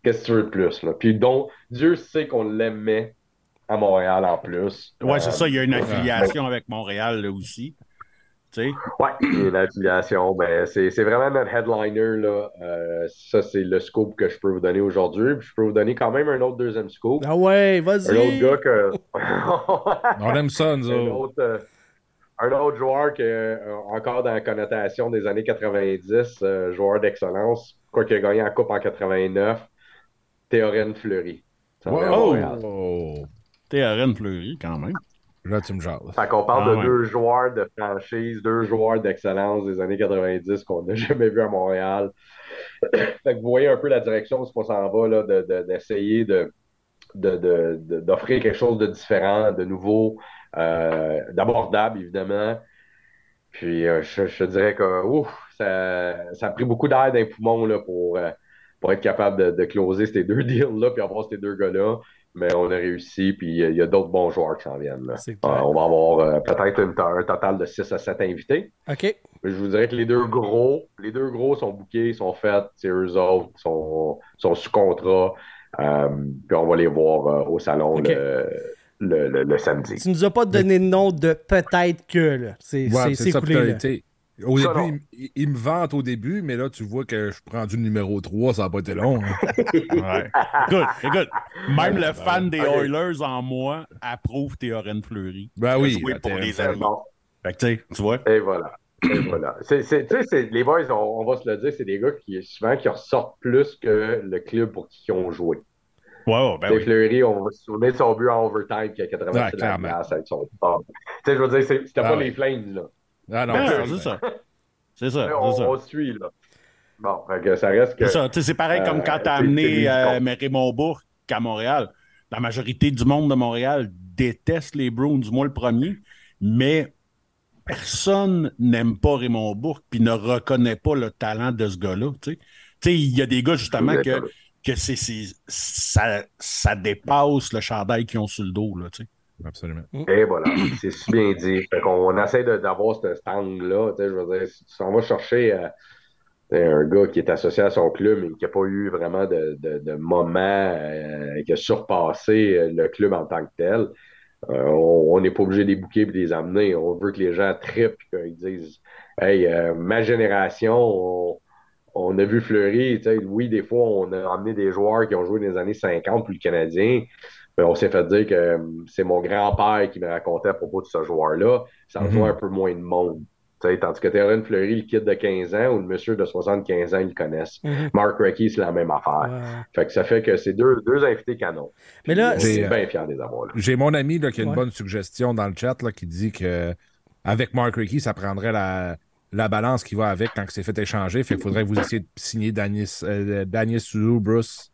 qu'est-ce que tu veux de plus? Là? Puis donc, Dieu sait qu'on l'aimait à Montréal en plus. Ouais, c'est Euh, ça. Il y a une affiliation avec Montréal là, aussi. Tu sais? Ouais, il y a une affiliation. Ben, c'est c'est vraiment notre headliner. Là. Euh, ça, c'est le scoop que je peux vous donner aujourd'hui. Puis je peux vous donner quand même un autre deuxième scoop. Ah ouais, Un vas-y. autre gars que. [LAUGHS] On aime ça, nous un, autre, euh, un autre joueur qui est encore dans la connotation des années 90, euh, joueur d'excellence, quoi qu'il a gagné la Coupe en 89, Théorène Fleury. Wow! Théorène Fleury, quand même. Là, tu me jases. Fait qu'on parle Ah de ouais. deux joueurs de franchise, deux joueurs d'excellence des années 90 qu'on n'a [LAUGHS] jamais vu à Montréal. [COUGHS] fait que vous voyez un peu la direction où on s'en va, là, de- de- d'essayer de, de- de- de- d'offrir quelque chose de différent, de nouveau, euh, d'abordable, évidemment. Puis euh, je, dirais que ouf, ça, ça a pris beaucoup d'air dans les poumons là, pour, euh, pour être capable de, de closer ces deux [LAUGHS] deals-là puis avoir ces deux gars-là. Mais on a réussi, puis il y a d'autres bons joueurs qui s'en viennent. Là. C'est Euh, on va avoir euh, peut-être un total de 6 à 7 invités. OK. Je vous dirais que les deux gros, les deux gros sont bookés, sont faits, c'est eux autres, sont, sont sous contrat. Euh, puis on va les voir euh, au salon le, le, le- le samedi. Tu nous as pas donné de nom de peut-être que, là. C'est Ouais, coulé, là. Au Ça, début, il, il me vante au début, mais là, tu vois que je suis rendu le numéro 3, ça n'a pas été long. hein. [LAUGHS] Ouais. écoute, écoute, même le fan des. [LAUGHS] Oilers en moi approuve Théorène Fleury. Ben oui, pour terre- les bon. Fait que, tu sais, tu vois. Et voilà. Et voilà. C'est, c'est- tu sais, c'est- les boys, on, on va se le dire, c'est des gars qui souvent qui ressortent plus que le club pour qui ils ont joué. Ouais, ouais, ben oui. Fleury, on va se souvenir de son but en overtime qui a 80 Ouais, sur la clairement. glace avec son sport. Tu sais, je veux dire, c'était Ah pas ouais. les Flames, là. Ah non, Ben, c'est- ça. C'est ça, on, c'est ça. on suit, là. Bon, fait que ça reste que. C'est ça. Tu sais, c'est pareil Euh, comme quand t'as amené euh, Raymond Bourque qu'à Montréal. La majorité du monde de Montréal déteste les Bruins, moi le premier, mais personne n'aime pas Raymond Bourque puis ne reconnaît pas le talent de ce gars-là. Tu sais, il y a des gars justement que, que c'est, ça, ça dépasse le chandail qu'ils ont sur le dos. Là, tu sais. Absolument. Et voilà, [CLEARS THROAT] c'est si bien dit. on essaie d'avoir ce angle-là. Je veux dire, si on va chercher euh, un gars qui est associé à son club mais qui n'a pas eu vraiment de, de, de moment euh, qui a surpassé euh, le club en tant que tel, on n'est pas obligé de les bouquer et de les amener. On veut que les gens trippent qu'ils disent Hey, ma génération, on, a vu Fleury. Oui, des fois, on a amené des joueurs qui ont joué dans les années 50 puis le Canadien. Mais on s'est fait dire que c'est mon grand-père qui me racontait à propos de ce joueur-là. Ça mm un peu moins de monde. tandis que Terren Fleury, le kid de 15 ans ou le monsieur de 75 ans, ils le connaissent. Mhm. Mark Reckie, c'est la même affaire. Fait que ça fait que c'est deux, deux invités canons. Mais là, c'est bien fier des avoir. J'ai mon ami là, qui a une bonne suggestion dans le chat là, qui dit que avec Mark Reckie, ça prendrait la, la balance qui va avec quand c'est fait échanger. Fait qu'il faudrait que vous essayiez de signer Danis, euh, Bruce.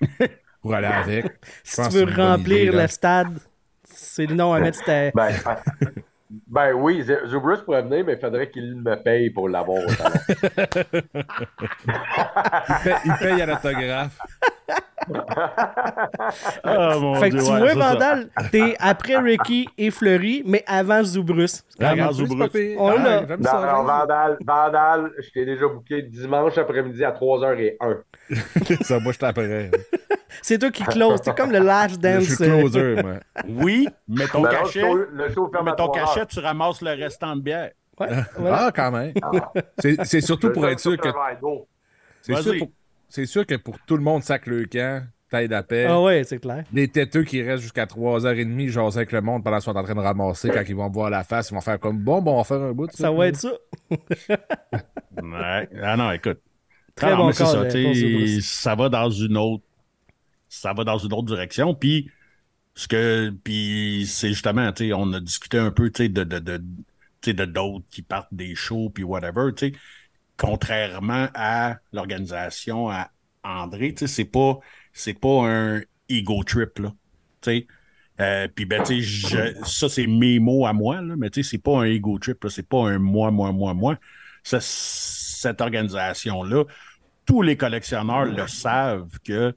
[LAUGHS] pour aller avec. [LAUGHS] si tu veux remplir le stade, c'est le nom à mettre. Ben, ben oui, Zubrus pourrait venir, mais il faudrait qu'il me paye pour l'avoir. [LAUGHS] il, il paye à l'autographe. [LAUGHS] [LAUGHS] oh, fait que tu vois, Vandal, t'es après Ricky et Fleury, mais avant Zubrus. Avant Zubrus. On l'a. Non, Vandal, Vandal, je t'ai déjà booké dimanche après-midi à 3h01. [LAUGHS] Ça, moi, je t'appellerai. [LAUGHS] C'est toi qui close. C'est comme le last dance. Je suis closer, moi. Oui, mais ton cachet, mais ton cachet, tu ramasses le restant de bière. Ouais, Ah, quand même. Ah. C'est surtout pour être sûr que. C'est sûr, pour... sûr, que pour tout le monde, sac le camp, taille d'appel. Ah ouais, c'est clair. Les têteux qui restent jusqu'à 3h30, jasent avec le monde pendant qu'ils sont en train de ramasser. Quand ils vont voir la face, ils vont faire comme bon, bon, on va faire un bout. Ça, va être ça. [LAUGHS] ouais. Ah non, écoute. Très bon ça, ça va dans une autre ça va dans une autre direction. Puis, ce que, puis c'est justement, tu sais, on a discuté un peu, tu sais, de, de, de, de d'autres qui partent des shows, puis whatever, tu sais. Contrairement à l'organisation, à André, tu sais, c'est pas, c'est pas un ego trip, là. Tu sais. Euh, puis ben, tu sais, ça c'est mes mots à moi, là, mais tu sais, c'est pas un ego trip, c'est pas un moi, moi, moi, moi. cette organisation-là, tous les collectionneurs le savent que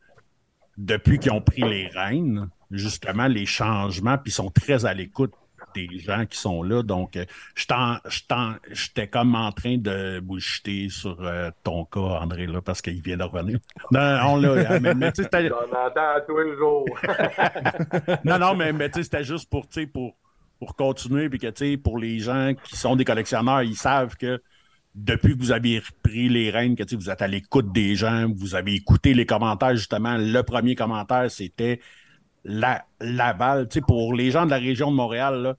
depuis qu'ils ont pris les rênes, justement, les changements, puis sont très à l'écoute des gens qui sont là. Donc, euh, j'étais comme en train de boucher sur euh, ton cas, André, là, parce qu'il vient de revenir. Non, on l'a. Mais, mais tu sais, [LAUGHS] entend tous les jours. [LAUGHS] non, non, mais, mais tu sais, c'était juste pour, pour, pour continuer, puis que, tu sais, pour les gens qui sont des collectionneurs, ils savent que depuis que vous avez repris les rênes, que vous êtes à l'écoute des gens, vous avez écouté les commentaires, justement, le premier commentaire, c'était la, Laval. pour les gens de la région de Montréal, là,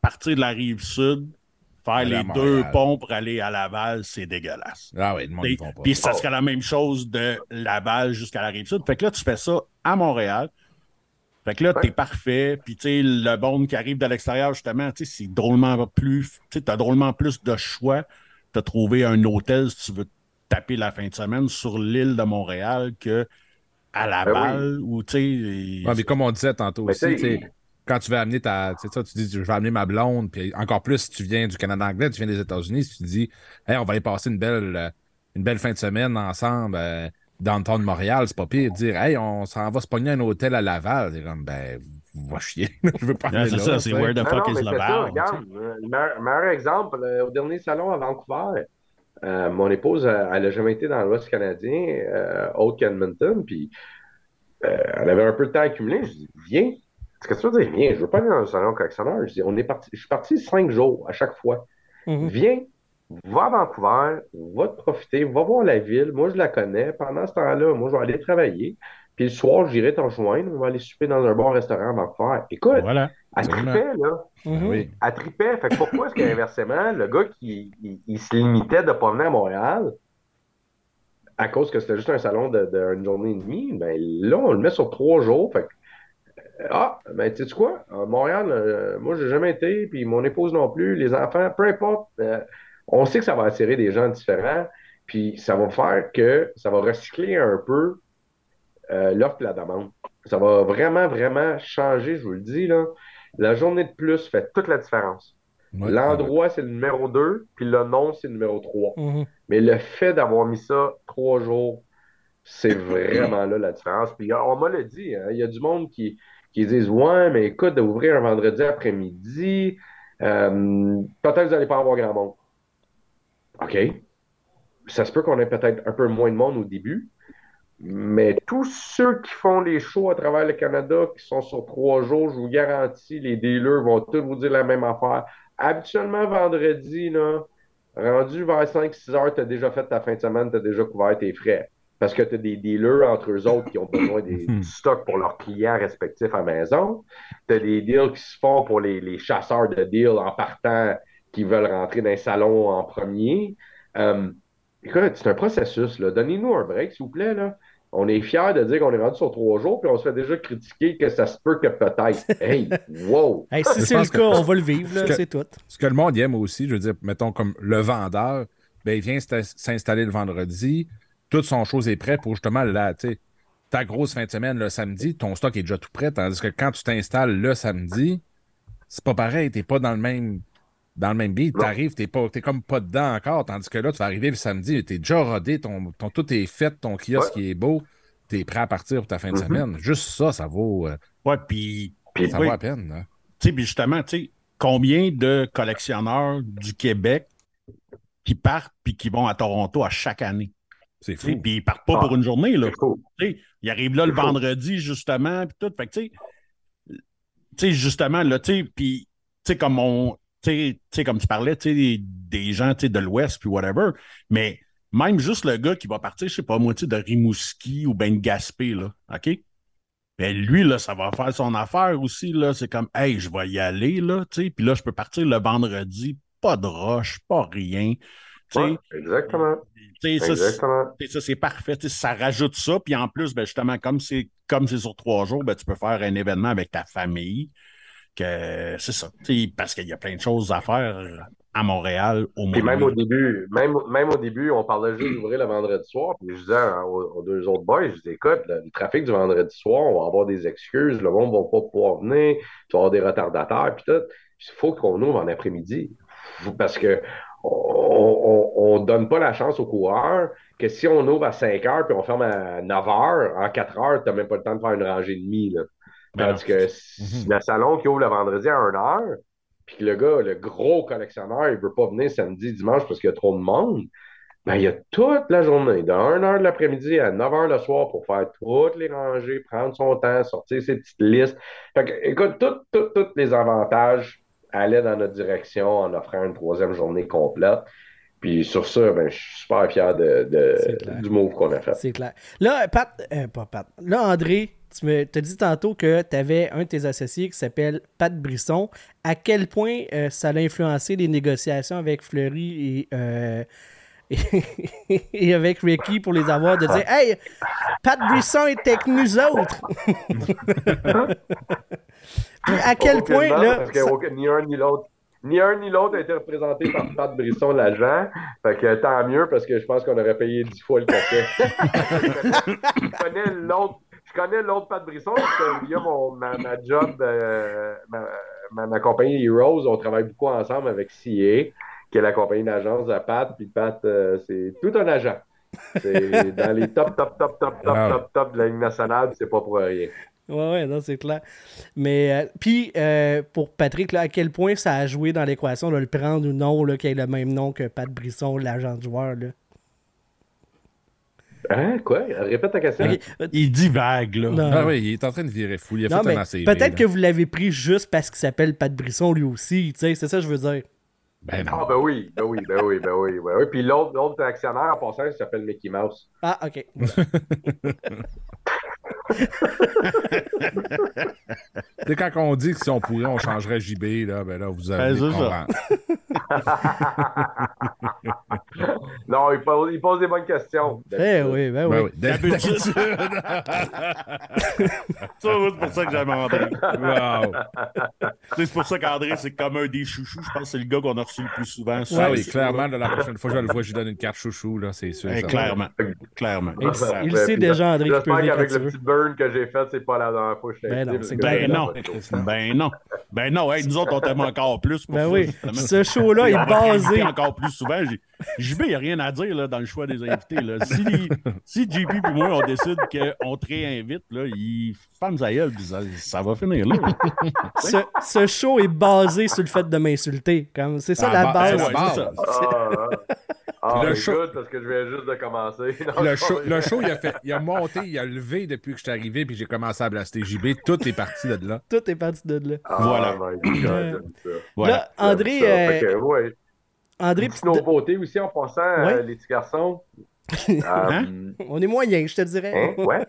partir de la rive sud, faire les deux ponts pour aller à Laval, c'est dégueulasse. Ah oui, Puis ça serait la même chose de Laval jusqu'à la rive sud. Fait que là, tu fais ça à Montréal. Fait que là, t'es parfait. Puis, tu sais, le bon qui arrive de l'extérieur, justement, tu sais, c'est drôlement plus. Tu sais, as drôlement plus de choix. de trouver un hôtel si tu veux taper la fin de semaine sur l'île de Montréal que à Laval, ben ou tu sais. mais comme on disait tantôt aussi, tu sais, quand tu veux amener ta. Tu sais, ça, tu dis, je vais amener ma blonde, puis encore plus si tu viens du Canada anglais, tu viens des États-Unis, si tu dis, hey, on va aller passer une belle, une belle fin de semaine ensemble. Euh, dans le temps de Montréal, c'est pas pire de dire Hey, on s'en va se pogner un hôtel à Laval. C'est comme ben va chier. [LAUGHS] je veux pas C'est ça, c'est where the fuck is Laval. le meilleur, exemple, euh, au dernier salon à Vancouver, euh, mon épouse, elle n'a jamais été dans l'Ouest canadien, euh, Edmonton, puis elle avait un peu de temps accumulé. Je dis Viens. Qu'est-ce que tu veux dire Viens, je veux pas aller dans un salon collectionneur. Je dis on est parti, je suis parti cinq jours à chaque fois. Mm-hmm. Viens, va à Vancouver, va te profiter, va voir la ville. Moi, je la connais. Pendant ce temps-là, moi, je vais aller travailler. Puis le soir, j'irai t'en joindre. On va aller souper dans un bon restaurant à Vancouver. Écoute, voilà. elle tripait, là. Mhm. Oui. Elle tripait. Fait que pourquoi est-ce qu'inversement, le gars qui il, se limitait de ne pas venir à Montréal, à cause que c'était juste un salon d'une de, journée et demie, ben là, on le met sur trois jours. Fait que, ah, ben, tu sais quoi? À Montréal, euh, moi, j'ai jamais été, puis mon épouse non plus, les enfants, peu importe. Euh, on sait que ça va attirer des gens différents, puis ça va faire que ça va recycler un peu euh, l'offre et la demande. Ça va vraiment, vraiment changer, je vous le dis. Là. La journée de plus fait toute la différence. L'endroit, c'est le numéro 2, puis le nom, c'est le numéro 3. Mhm. Mais le fait d'avoir mis ça trois jours, c'est vraiment là la différence. Puis on m'a le dit, hein, il y a du monde qui, qui disent Ouais, mais écoute, d'ouvrir un vendredi après-midi, euh, peut-être que vous n'allez pas avoir grand monde. OK. Ça se peut qu'on ait peut-être un peu moins de monde au début, mais tous ceux qui font les shows à travers le Canada, qui sont sur trois jours, je vous garantis, les dealers vont tous vous dire la même affaire. Habituellement, vendredi, là, rendu vers 5-6 heures, tu as déjà fait ta fin de semaine, tu as déjà couvert tes frais. Parce que tu as des dealers entre eux autres qui ont besoin des Hmm. stocks pour leurs clients respectifs à maison. Tu as des deals qui se font pour les, les chasseurs de deals en partant qui veulent rentrer dans les salons en premier. Euh, écoute, c'est un processus. Donnez-nous un break, s'il vous plaît. Là. On est fiers de dire qu'on est rendu sur trois jours, puis on se fait déjà critiquer que ça se peut que peut-être. [LAUGHS] Hey, wow! Hey, si c'est le cas, on va le vivre, c'est tout. Ce que le monde aime aussi, je veux dire, mettons comme le vendeur, ben, il vient s'insta- s'installer le vendredi, toute son chose est prête pour justement là, tu ta grosse fin de semaine le samedi, ton stock est déjà tout prêt, tandis que quand tu t'installes le samedi, c'est pas pareil, t'es pas dans le même dans le même beat, t'es pas t'es comme pas dedans encore, tandis que là, tu vas arriver le samedi, t'es déjà rodé, ton, ton tout est fait, ton kiosque Ouais. est beau, t'es prêt à partir pour ta fin de Mhm. semaine. Juste ça, ça vaut, euh, Ouais, puis, Puis, ça Oui. vaut la peine. hein. tu sais, puis justement, tu sais, combien de collectionneurs du Québec qui partent puis qui vont à Toronto à chaque année? C'est Tu fou. Puis ils partent pas Ah. pour une journée, là. Tu ils arrivent là le vendredi, justement, puis tout. Fait que, tu sais, tu sais, justement, là, tu sais, puis, tu sais, comme on, tu sais, comme tu parlais, tu sais, des, des gens, tu sais, de l'Ouest, puis whatever, mais même juste le gars qui va partir, je sais pas, moi, tu sais, de Rimouski ou ben de Gaspé, là, OK? Ben, lui, là, ça va faire son affaire aussi, là. C'est comme, hey, je vais y aller, là, tu sais, puis là, je peux partir le vendredi, pas de roche, pas rien. Ouais, exactement. Tu sais, ça, c'est- ça, parfait. Tu sais, ça rajoute ça. Puis en plus, ben, justement, comme c'est comme c'est sur trois jours, ben, tu peux faire un événement avec ta famille. Que c'est ça. Parce qu'il y a plein de choses à faire à Montréal au mois même au début, même, même au début, on parlait juste d'ouvrir le vendredi soir. Puis je disais aux, aux deux autres boys, je disais, écoute, le, le trafic du vendredi soir, on va avoir des excuses, le monde ne va pas pouvoir venir, tu vas avoir des retardataires, puis tout. Il faut qu'on ouvre en après-midi. Parce que on ne donne pas la chance aux coureurs que si on ouvre à 5 heures puis on ferme à 9 heures, en 4 heures, tu n'as même pas le temps de faire une rangée et demie. Là. Ben Tandis que si le salon qui ouvre le vendredi à 1 heure, puis que le gars, le gros collectionneur, il veut pas venir samedi, dimanche parce qu'il y a trop de monde, ben, il y a toute la journée, de 1 heure de l'après-midi à 9 heures le soir pour faire toutes les rangées, prendre son temps, sortir ses petites listes. Fait que, écoute, tous les avantages allaient dans notre direction en offrant une troisième journée complète. Puis sur ça, ben, je suis super fier de, de- du move qu'on a fait. C'est clair. Là, Pat, euh, pas Pat. Là, André, tu me t'as dit tantôt que tu avais un de tes associés qui s'appelle Pat Brisson. À quel point euh, ça a influencé les négociations avec Fleury et, euh, [LAUGHS] et avec Ricky pour les avoir de dire [LAUGHS] Hey, Pat Brisson est avec nous autres? [LAUGHS] à quel point, là. Parce que ça- ni un ni l'autre. Ni un ni l'autre a été représenté par Pat Brisson, l'agent. Fait que tant mieux parce que je pense qu'on aurait payé dix fois le café. je connais l'autre. Je connais l'autre Pat Brisson parce que via mon, ma, ma job, euh, ma, ma, ma compagnie Heroes, on travaille beaucoup ensemble avec CA, qui est la compagnie d'agence de Pat. Puis Pat, euh, c'est tout un agent. C'est dans les top, top, top, top, top, top, top de la Ligue nationale, puis c'est pas pour rien. Ouais, ouais, non, c'est clair. Mais, euh, puis, euh, pour Patrick, là, à quel point ça a joué dans l'équation de le prendre ou non, qu'il ait le même nom que Pat Brisson, l'agent de joueur, là? Hein? Quoi? Répète ta question. Ok, euh, Il dit vague, là. Non. Ah oui, il est en train de virer fou. Il a Non, fait mais un peut-être que vous l'avez pris juste parce qu'il s'appelle Pat Brisson lui aussi, tu sais, c'est ça que je veux dire. Ben non. Ah, ben oui, ben oui, ben oui, ben oui, ben oui. Puis l'autre, l'autre actionnaire, en passant, il s'appelle Mickey Mouse. Ah, ok. [LAUGHS] Tu sais, quand on dit que si on pourrait, on changerait JB, là, ben là, vous avez Ben, c'est [LAUGHS] non, il pose, il pose, des bonnes questions. Eh oui, ben oui. Ben oui. D'habitude. [LAUGHS] c'est pour ça que j'aime André. Wow. c'est pour ça qu'André, c'est comme un des chouchous. Je pense que c'est le gars qu'on a reçu le plus souvent. Ah oui, clairement, la prochaine fois que je le vois, je lui donne une carte chouchou, là, c'est sûr. Eh, clairement. Clairement. Il, il sait déjà, André, qu'il peut petit burn que j'ai fait, c'est pas la dernière fois que je t'ai ben, ben non, ben non. Ben non, hey, nous autres, on t'aime encore plus. Pour ben ça, oui. Ce show-là est basé. encore plus souvent. JB, il n'y a rien à dire là, dans le choix des invités. Là. Si, si JP et moi, on décide qu'on te réinvite, là, il ferme sa gueule, ça, ça, va finir là. ce, ce, show est basé sur le fait de m'insulter. C'est ça ah, la base. Ouais, c'est ça. Ah, le show... parce que je viens juste de commencer. [LAUGHS] Non, le, show, le show, il a, fait, il a monté, il a levé depuis que je suis arrivé, puis j'ai commencé à blaster JB. Tout est parti de là. Tout est parti de là. Ah, voilà. God, voilà. Là, André. Euh... Okay, ouais. André, petite nouveauté aussi en passant, ouais. euh, les petits garçons. [LAUGHS] hein? On est moyen, je te dirais. Hein? Ouais.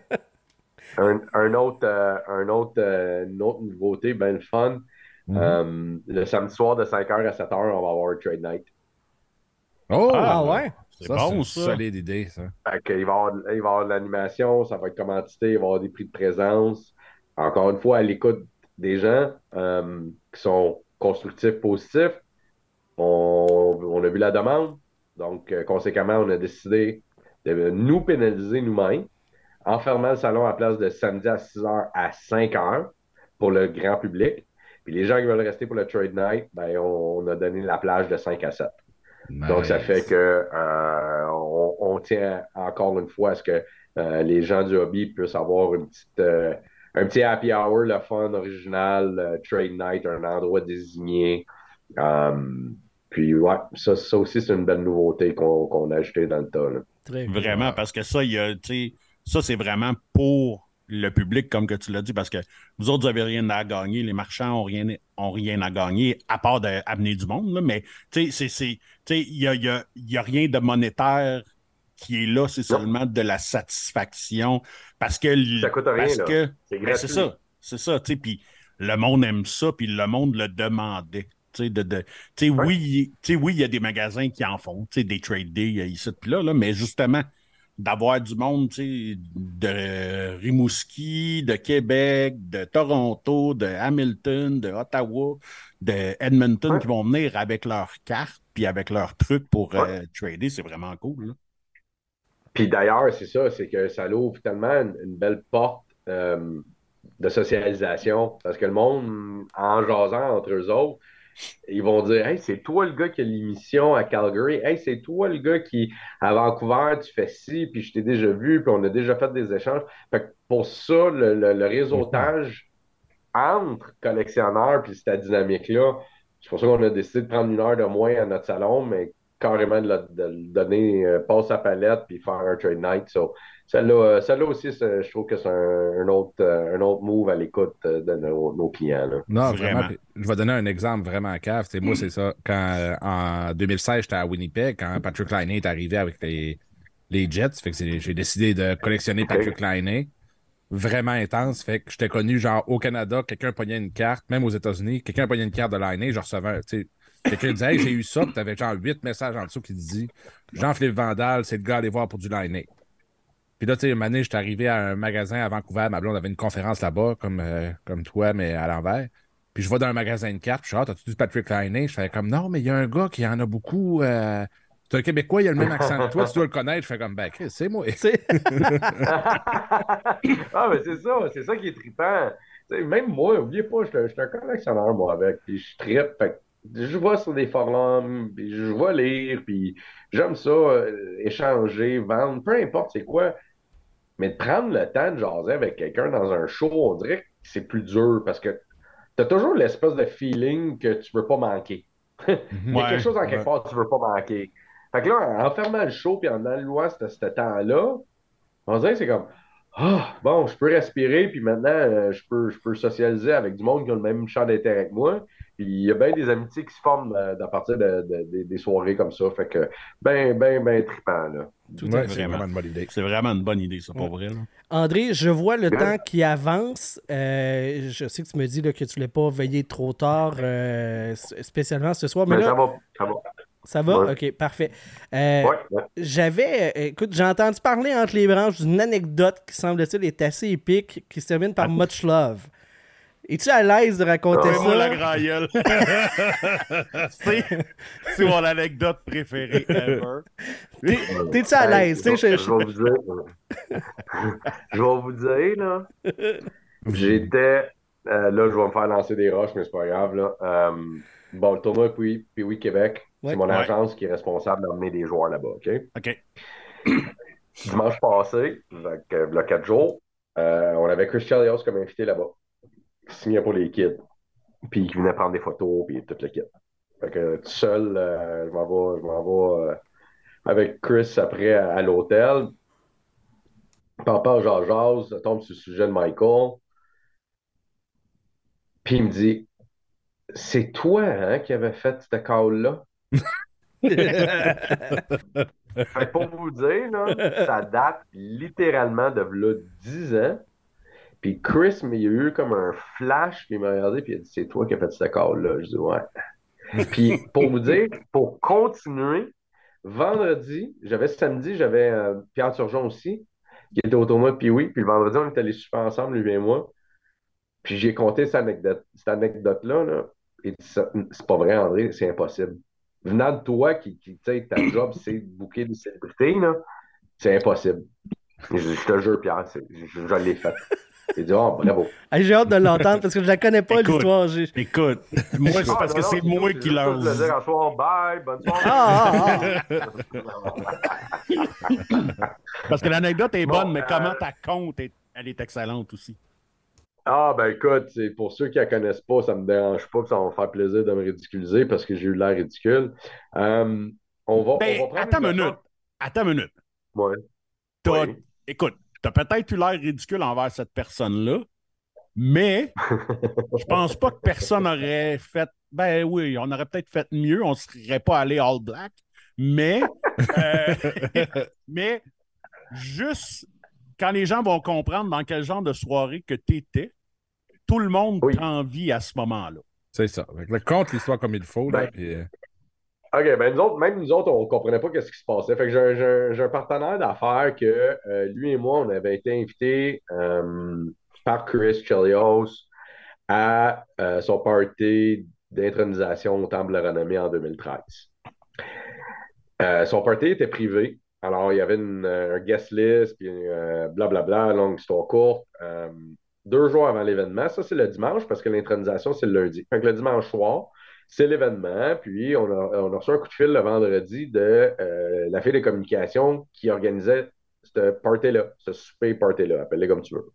un, un, autre, euh, un autre, euh, une autre nouveauté, ben le fun. Mm -hmm. le samedi soir de 5h à 7h, on va avoir un trade night. Oh! Ah ouais? C'est bon, ça. solide idée, ça. Fait il, va y avoir, il va avoir de l'animation, ça va être commandité, il va y avoir des prix de présence. Encore une fois, à l'écoute des gens euh, qui sont constructifs, positifs. On, on, a vu la demande. Donc, euh, conséquemment, on a décidé de nous pénaliser nous-mêmes en fermant le salon à place de samedi à 6h à 5h pour le grand public. Puis les gens qui veulent rester pour le trade night, ben, on, on a donné la plage de 5 à 7. Nice. Donc, ça fait que euh, on, on, tient encore une fois à ce que euh, les gens du hobby puissent avoir une petite, euh, un petit happy hour, le fun original, euh, trade night, un endroit désigné. Um, puis, ouais, ça, ça aussi, c'est une belle nouveauté qu'on qu a ajoutée dans le tas. Là. Très vraiment, parce que ça, il y a, ça, c'est vraiment pour le public, comme que tu l'as dit, parce que vous autres, vous n'avez rien à gagner. Les marchands n'ont rien, ont rien à gagner, à part d'amener du monde. Là. Mais il n'y a, y a, y a, rien de monétaire qui est là, c'est seulement de la satisfaction. Parce que. Ça coûte rien, parce là. que C'est ben, c'est ça. C'est ça. Puis le monde aime ça, puis le monde le demandait. De, de, ouais. oui, oui, il y a des magasins qui en font, des trade days ici, puis là, là, mais justement, d'avoir du monde de Rimouski, de Québec, de Toronto, de Hamilton, de Ottawa, de Edmonton Ouais. qui vont venir avec leurs cartes puis avec leurs trucs pour Ouais. euh, trader, c'est vraiment cool. là. Puis d'ailleurs, c'est ça, c'est que ça l'ouvre tellement une, une belle porte euh, de socialisation. Parce que le monde, en jasant entre eux autres, ils vont dire Hey, c'est toi le gars qui a l'émission à Calgary. Hey, c'est toi le gars qui, à Vancouver, tu fais ci, puis je t'ai déjà vu, puis on a déjà fait des échanges. Fait que pour ça, le, réseautage entre collectionneurs, puis cette dynamique-là, c'est pour ça qu'on a décidé de prendre une heure de moins à notre salon, mais carrément de, le- donner euh, passe à palette puis faire un trade night. Celle-là, euh, celle-là aussi, je trouve que c'est un, un autre, euh, un autre move à l'écoute euh, de nos, nos clients. là. Non, Vraiment. Je vais donner un exemple vraiment cave. Tu sais, Moi, c'est ça. Quand en 2016, j'étais à Winnipeg, quand Patrick Laine est arrivé avec les, les Jets, fait que c'est- j'ai décidé de collectionner. Patrick Laine. Vraiment intense. Fait que j'étais connu, genre, au Canada, quelqu'un pognait une carte, même aux États-Unis, quelqu'un pognait une carte de Laine, je recevais, un- tu sais, quelqu'un disait, hey, j'ai eu ça, puis t'avais genre huit messages en dessous qui disaient, Jean-Philippe Vandal, c'est le gars à aller voir pour du Laine. Puis là, tu sais, une année, j'étais arrivé à un magasin à Vancouver. Ma blonde avait une conférence là-bas, comme, euh, comme toi, mais à l'envers. Puis je vais dans un magasin de cartes. Puis je suis ah, t'as-tu du Patrick Laine? Je fais comme, non, mais il y a un gars qui en a beaucoup. euh, C'est un Québécois, il a le même accent que toi, tu dois le connaître. Je fais comme, ben, c'est moi. Tu sais, [LAUGHS] ah, mais c'est ça, c'est ça qui est trippant. Tu sais, même moi, oubliez pas, je suis un- collectionneur, moi, avec, puis je trippe. Fait que je vois sur des forums, puis je vois lire, puis j'aime ça, euh, échanger, vendre, peu importe c'est quoi. Mais de prendre le temps de jaser avec quelqu'un dans un show, on dirait que c'est plus dur parce que t'as toujours l'espèce de feeling que tu veux pas manquer. [LAUGHS] Il y a Ouais, quelque chose en quelque ouais. part que tu veux pas manquer. Fait que là, en fermant le show puis en allouant ce, ce temps-là, on dirait que c'est comme Ah, bon, je peux respirer, puis maintenant, euh, je peux, je peux socialiser avec du monde qui a le même champ d'intérêt que moi. Puis il y a bien des amitiés qui se forment euh, à partir de, de- de- des soirées comme ça. Fait que, ben, ben, ben trippant, là. Ouais, c'est Vraiment. vraiment une bonne idée. C'est vraiment une bonne idée, ça, pour vrai. là. André, je vois le temps qui avance. Euh, je sais que tu me dis là, que tu ne voulais pas veiller trop tard, euh, spécialement ce soir, mais Mais là, ça va, ça va. Ça va? OK, parfait. Euh, j'avais, euh, écoute, j'ai entendu parler entre les branches d'une anecdote qui semble-t-il est assez épique, qui se termine par ah. Much Love. Es-tu à l'aise de raconter ça? moi la grand gueule. [LAUGHS] c'est mon anecdote préférée ever. T'es-tu à l'aise? Je, je, vais vous dire, [LAUGHS] je vais vous dire, là. J'étais. Euh, là, je vais me faire lancer des roches, mais c'est pas grave, là. bon, le tournoi puis, puis oui, Québec. C'est mon agence qui est responsable d'emmener des joueurs là-bas, OK? OK. [CLEARS THROAT] Dimanche passé, il y a quatre jours, euh, on avait Chris Chelios comme invité là-bas. Signé pour les kids. Puis il venait prendre des photos, puis tout le kit. Fait que tout seul, euh, je m'en vais, je m'en vais euh, avec Chris après à, l'hôtel. Papa, genre, jase, tombe sur le sujet de Michael. Puis il me dit C'est toi hein, qui avais fait cette call-là pour vous dire, ça date littéralement de là 10 ans. Puis Chris, mais il y a eu comme un flash, puis il m'a regardé, puis il a dit C'est toi qui as fait ce call-là. Je dis Ouais. [LAUGHS] puis pour vous dire, pour continuer, vendredi, j'avais samedi, j'avais euh, Pierre Turgeon aussi, qui était autour de moi, puis oui, puis le vendredi, on est allés super ensemble, lui et moi. Puis j'ai compté cette anecdote-là. Cette anecdote-là, là, et c'est pas vrai, André, c'est impossible venant de toi, qui, qui tu sais, ta job, c'est de bouquer des célébrités, c'est impossible. Je, te jure, Pierre, je, je l'ai fait. J'ai dit, oh, bravo. J'ai hâte de l'entendre parce que je la connais pas, l'histoire. Écoute, moi, c'est parce que c'est moi qui l'a. Je dire à soir, bye, bonne soirée. Ah, ah, ah. parce que l'anecdote est bonne, mais comment ta compte, elle est excellente aussi. Ah, ben écoute, pour ceux qui ne la connaissent pas, ça ne me dérange pas, que ça va me faire plaisir de me ridiculiser parce que j'ai eu l'air ridicule. Euh, on, va, ben, on va Attends une minute. Attends une minute. Ouais. Écoute, tu as peut-être eu l'air ridicule envers cette personne-là, mais je pense pas que personne aurait fait. Ben oui, on aurait peut-être fait mieux, on ne serait pas allé all black, mais. Euh, [LAUGHS] mais juste quand les gens vont comprendre dans quel genre de soirée que tu étais, tout le monde oui. envie à ce moment-là. C'est ça. le compte l'histoire comme il faut. Ben, euh, OK, ben nous autres, même nous autres, on ne comprenait pas ce qui se passait. Fait que j'ai un, partenaire d'affaires que euh, lui et moi, on avait été invités euh, par Chris Chelios à son party d'intronisation au Temple de la Renommée en 2013. son party était privé. Alors, il y avait une, un guest list, puis blablabla, longue histoire courte deux jours avant l'événement. Ça, c'est le dimanche parce que l'intronisation, c'est le lundi. Fait que le dimanche soir, c'est l'événement. Puis, on a, on reçu un coup de fil le vendredi de euh, la fille des communications qui organisait ce party-là, ce super party-là, appelle-le comme tu veux,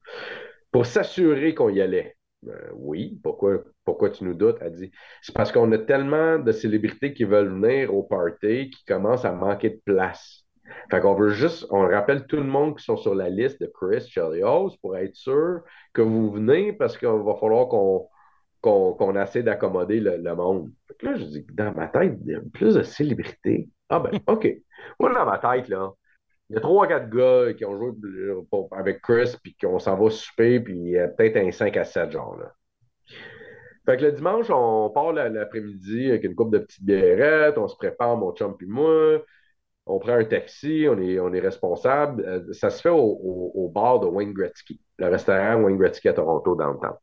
pour s'assurer qu'on y allait. Euh, oui, pourquoi, pourquoi tu nous doutes? Elle dit c'est parce qu'on a tellement de célébrités qui veulent venir au party qui commencent à manquer de place. Fait qu'on veut juste, on rappelle tout le monde qui sont sur la liste de Chris Chelios pour être sûr que vous venez parce qu'il va falloir qu'on qu'on essaie d'accommoder le, monde. Fait que là, je dis, dans ma tête, il y a plus de célébrités. Ah ben, [LAUGHS] OK. Moi, dans ma tête, là, il y a trois, quatre gars qui ont joué avec Chris, puis qu'on s'en va souper, puis il y a peut-être un 5 à 7 genre, là. Fait que le dimanche, on part l'après-midi avec une coupe de petites bièrettes, on se prépare, mon chum puis moi on prend un taxi, on est, on est responsable. Euh, ça se fait au, bar de Wayne Gretzky, le restaurant Wayne Gretzky à Toronto, dans le temps.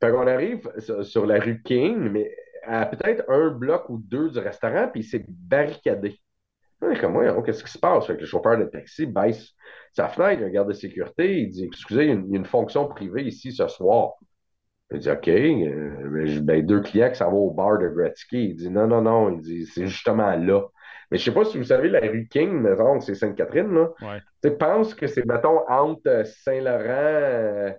Fait arrive sur, la rue King, mais à peut-être un bloc ou deux du restaurant, puis c'est barricadé. Est comme, qu'est-ce qui se passe? Le chauffeur de taxi baisse sa fenêtre, il regarde de sécurité, il dit, excusez, il y, a une, fonction privée ici ce soir. Il dit, OK, euh, ben, deux clients qui s'en vont au bar de Gretzky. Il dit, non, non, non, il dit, c'est justement là. Mais je ne sais pas si vous savez, la rue King, mettons, c'est Sainte-Catherine, là. Tu penses que c'est, mettons, entre Saint-Laurent, euh,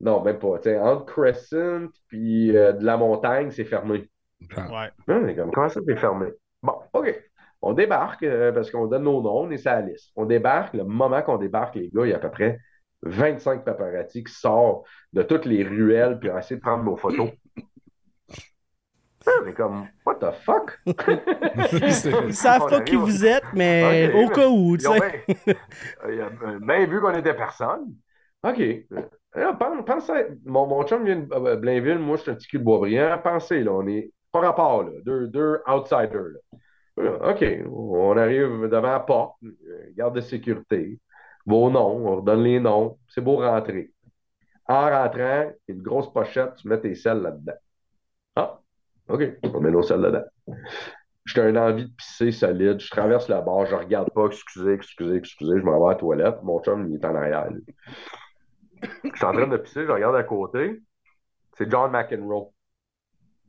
non, même pas, tu sais, entre Crescent puis euh, de la montagne, c'est fermé. Ouais. Non, comme, comment ça, c'est fermé? Bon, OK. On débarque euh, parce qu'on donne nos noms, on est sur la liste. On débarque, le moment qu'on débarque, les gars, il y a à peu près 25 paparazzi qui sortent de toutes les ruelles puis essayé de prendre nos photos. Mais comme, what the fuck? [LAUGHS] Ils savent pas qui vous êtes, mais au cas où, tu sais. [LAUGHS] Bien vu qu'on était personne. OK. Pense, mon, mon chum vient de Blainville, moi je suis un petit cul de Boisbriand. Pensez, là, on est pas rapport, là, deux, deux outsiders. Là. OK, on arrive devant la porte, garde de sécurité, vos noms, on redonne les noms, c'est beau rentrer. En rentrant, une grosse pochette, tu mets tes selles là-dedans. Ah, OK, on met nos selles dedans. J'ai une envie de pisser solide, je traverse la barre, je regarde pas, excusez, excusez, excusez, je m'en vais à la toilette, mon chum, il est en arrière. Je suis en train de pisser, je regarde à côté, c'est John McEnroe,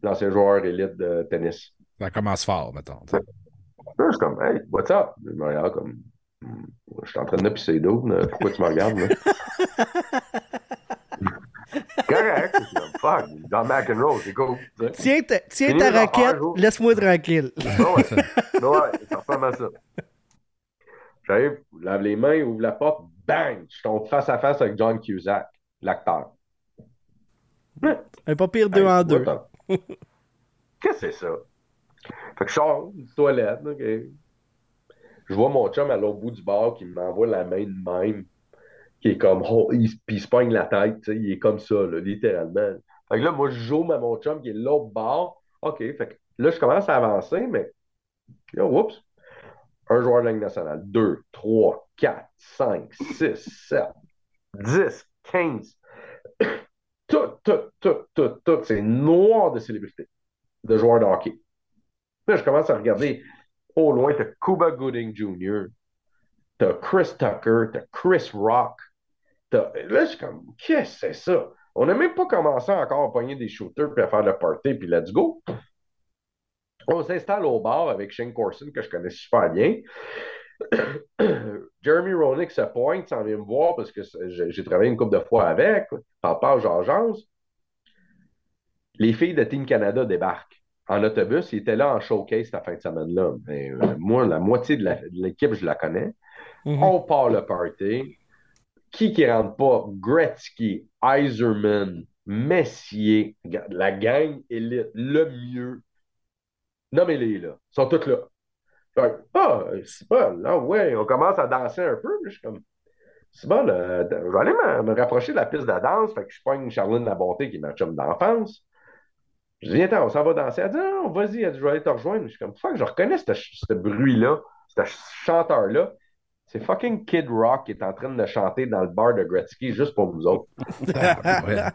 l'ancien joueur élite de tennis. Ça commence fort, mettons. Je suis comme, hey, what's up? Je me regarde comme, hmm, je suis en train de pisser d'eau, pourquoi tu me regardes? Là? [LAUGHS] Correct. Fuck, John McEnroe, c'est cool. Tiens ta, tiens ta raquette, laisse-moi tranquille. [LAUGHS] ouais, ouais, ça ressemble à ça. J'arrive, lave les mains, ouvre la porte, bang, je tombe face à face avec John Cusack, l'acteur. Un pas pire deux en deux. [LAUGHS] Qu'est-ce que c'est ça? Fait que je sors du toilette, OK. Je vois mon chum à l'autre bout du bar qui m'envoie la main de même, qui est comme, oh, il, se pogne la tête, il est comme ça, littéralement. Fait que là, moi, je joue à mon chum qui est l'autre bord. OK, fait que là, je commence à avancer, mais, là, oups, un joueur de la Ligue nationale, 2, 3, 4, 5, 6, 7, 10, 15. tout, tout, tout, tout, tout, c'est noir de célébrités, de joueurs de hockey. Là, je commence à regarder au loin, t'as Cuba Gooding Jr., t'as Chris Tucker, t'as Chris Rock. Là, je suis comme, qu'est-ce que c'est ça? On n'a même pas commencé encore à pogner des shooters puis à faire le party, puis let's go. On s'installe au bar avec Shane Corson, que je connais super bien. [COUGHS] Jeremy Roenick se pointe, s'en vient me voir parce que j'ai travaillé une couple de fois avec. Parle pas Georges. Les filles de Team Canada débarquent en autobus. Ils étaient là en showcase cette fin de semaine-là. Euh, moi, la moitié de l'équipe, je la connais. Mm-hmm. On part le party. Qui qui rentre pas? Gretzky, Eiserman, Messier, la gang élite, le mieux. Nommez-les là. Ils sont tous là. Ah, c'est bon, là, ouais, on commence à danser un peu. Je suis comme, c'est bon, je vais aller me, rapprocher de la piste de danse. Fait que je pogne Charline La Bonté, qui est ma chum d'enfance. Je dis, viens, on s'en va danser. Elle dit, non, vas-y, elle dit, je vais aller te rejoindre. Je suis comme, fuck, je reconnais ce bruit-là, ce chanteur-là. C'est fucking Kid Rock qui est en train de chanter dans le bar de Gretzky juste pour vous autres. [LAUGHS] là,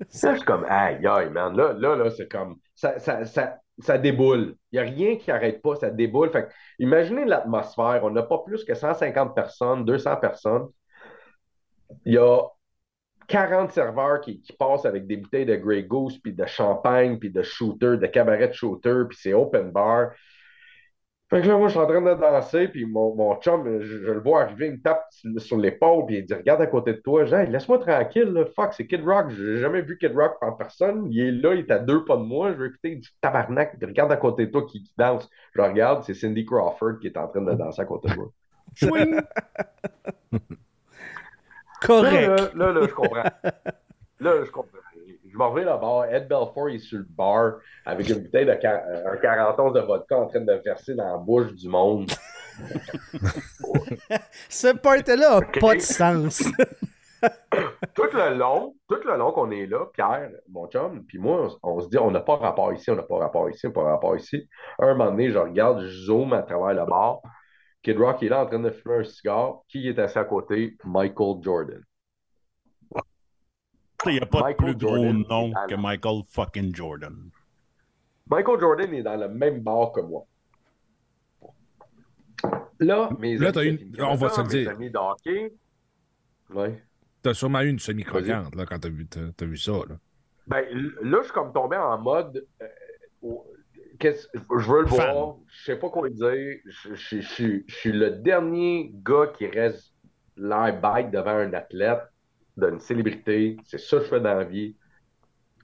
je suis comme, aïe, aïe, man. Là, là, là c'est comme, ça, ça, ça, ça déboule. Il n'y a rien qui n'arrête pas, ça déboule. Fait imaginez l'atmosphère. On n'a pas plus que 150 personnes, 200 personnes. Il y a 40 serveurs qui, passent avec des bouteilles de Grey Goose, puis de champagne, puis de shooter, de cabaret de shooter, puis c'est open bar. Fait que là, moi, je suis en train de danser, puis mon, mon chum, je, le vois arriver, il me tape sur l'épaule, puis il dit Regarde à côté de toi. J'ai laisse-moi tranquille, là. fuck, c'est Kid Rock. J'ai jamais vu Kid Rock en personne. Il est là, il est à deux pas de moi. Je vais écouter du tabarnak. regarde à côté de toi qui, danse. Je regarde, c'est Cindy Crawford qui est en train de danser à côté de moi. [LAUGHS] Correct. Là, là, je comprends. Là, je comprends. Reviens là-bas. Ed Belfort est sur le bar avec une bouteille de un 41 de vodka en train de verser dans la bouche du monde. [LAUGHS] Ce part-là n'a pas de sens. [LAUGHS] tout le long, tout le long qu'on est là, Pierre, mon chum, puis moi, on, se dit on n'a pas rapport ici, on n'a pas rapport ici, on n'a pas rapport ici. Un moment donné, je regarde, je zoome à travers le bar. Kid Rock est là en train de fumer un cigare. Qui est assis à côté? Michael Jordan. Il n'y a pas de plus gros nom que Michael fucking Jordan. Michael Jordan est dans le même bar que moi. Là, mes là, amis, une... on va se dire. amis de ouais. T'as sûrement eu une semi-croquante là, quand t'as vu, as, vu ça. Là. Ben, là, je suis comme tombé en mode. Euh, je veux le voir, je sais pas quoi dire. Je, je, je, suis le dernier gars qui reste l'air bête devant un athlète d'une célébrité. C'est ça que je fais dans la vie.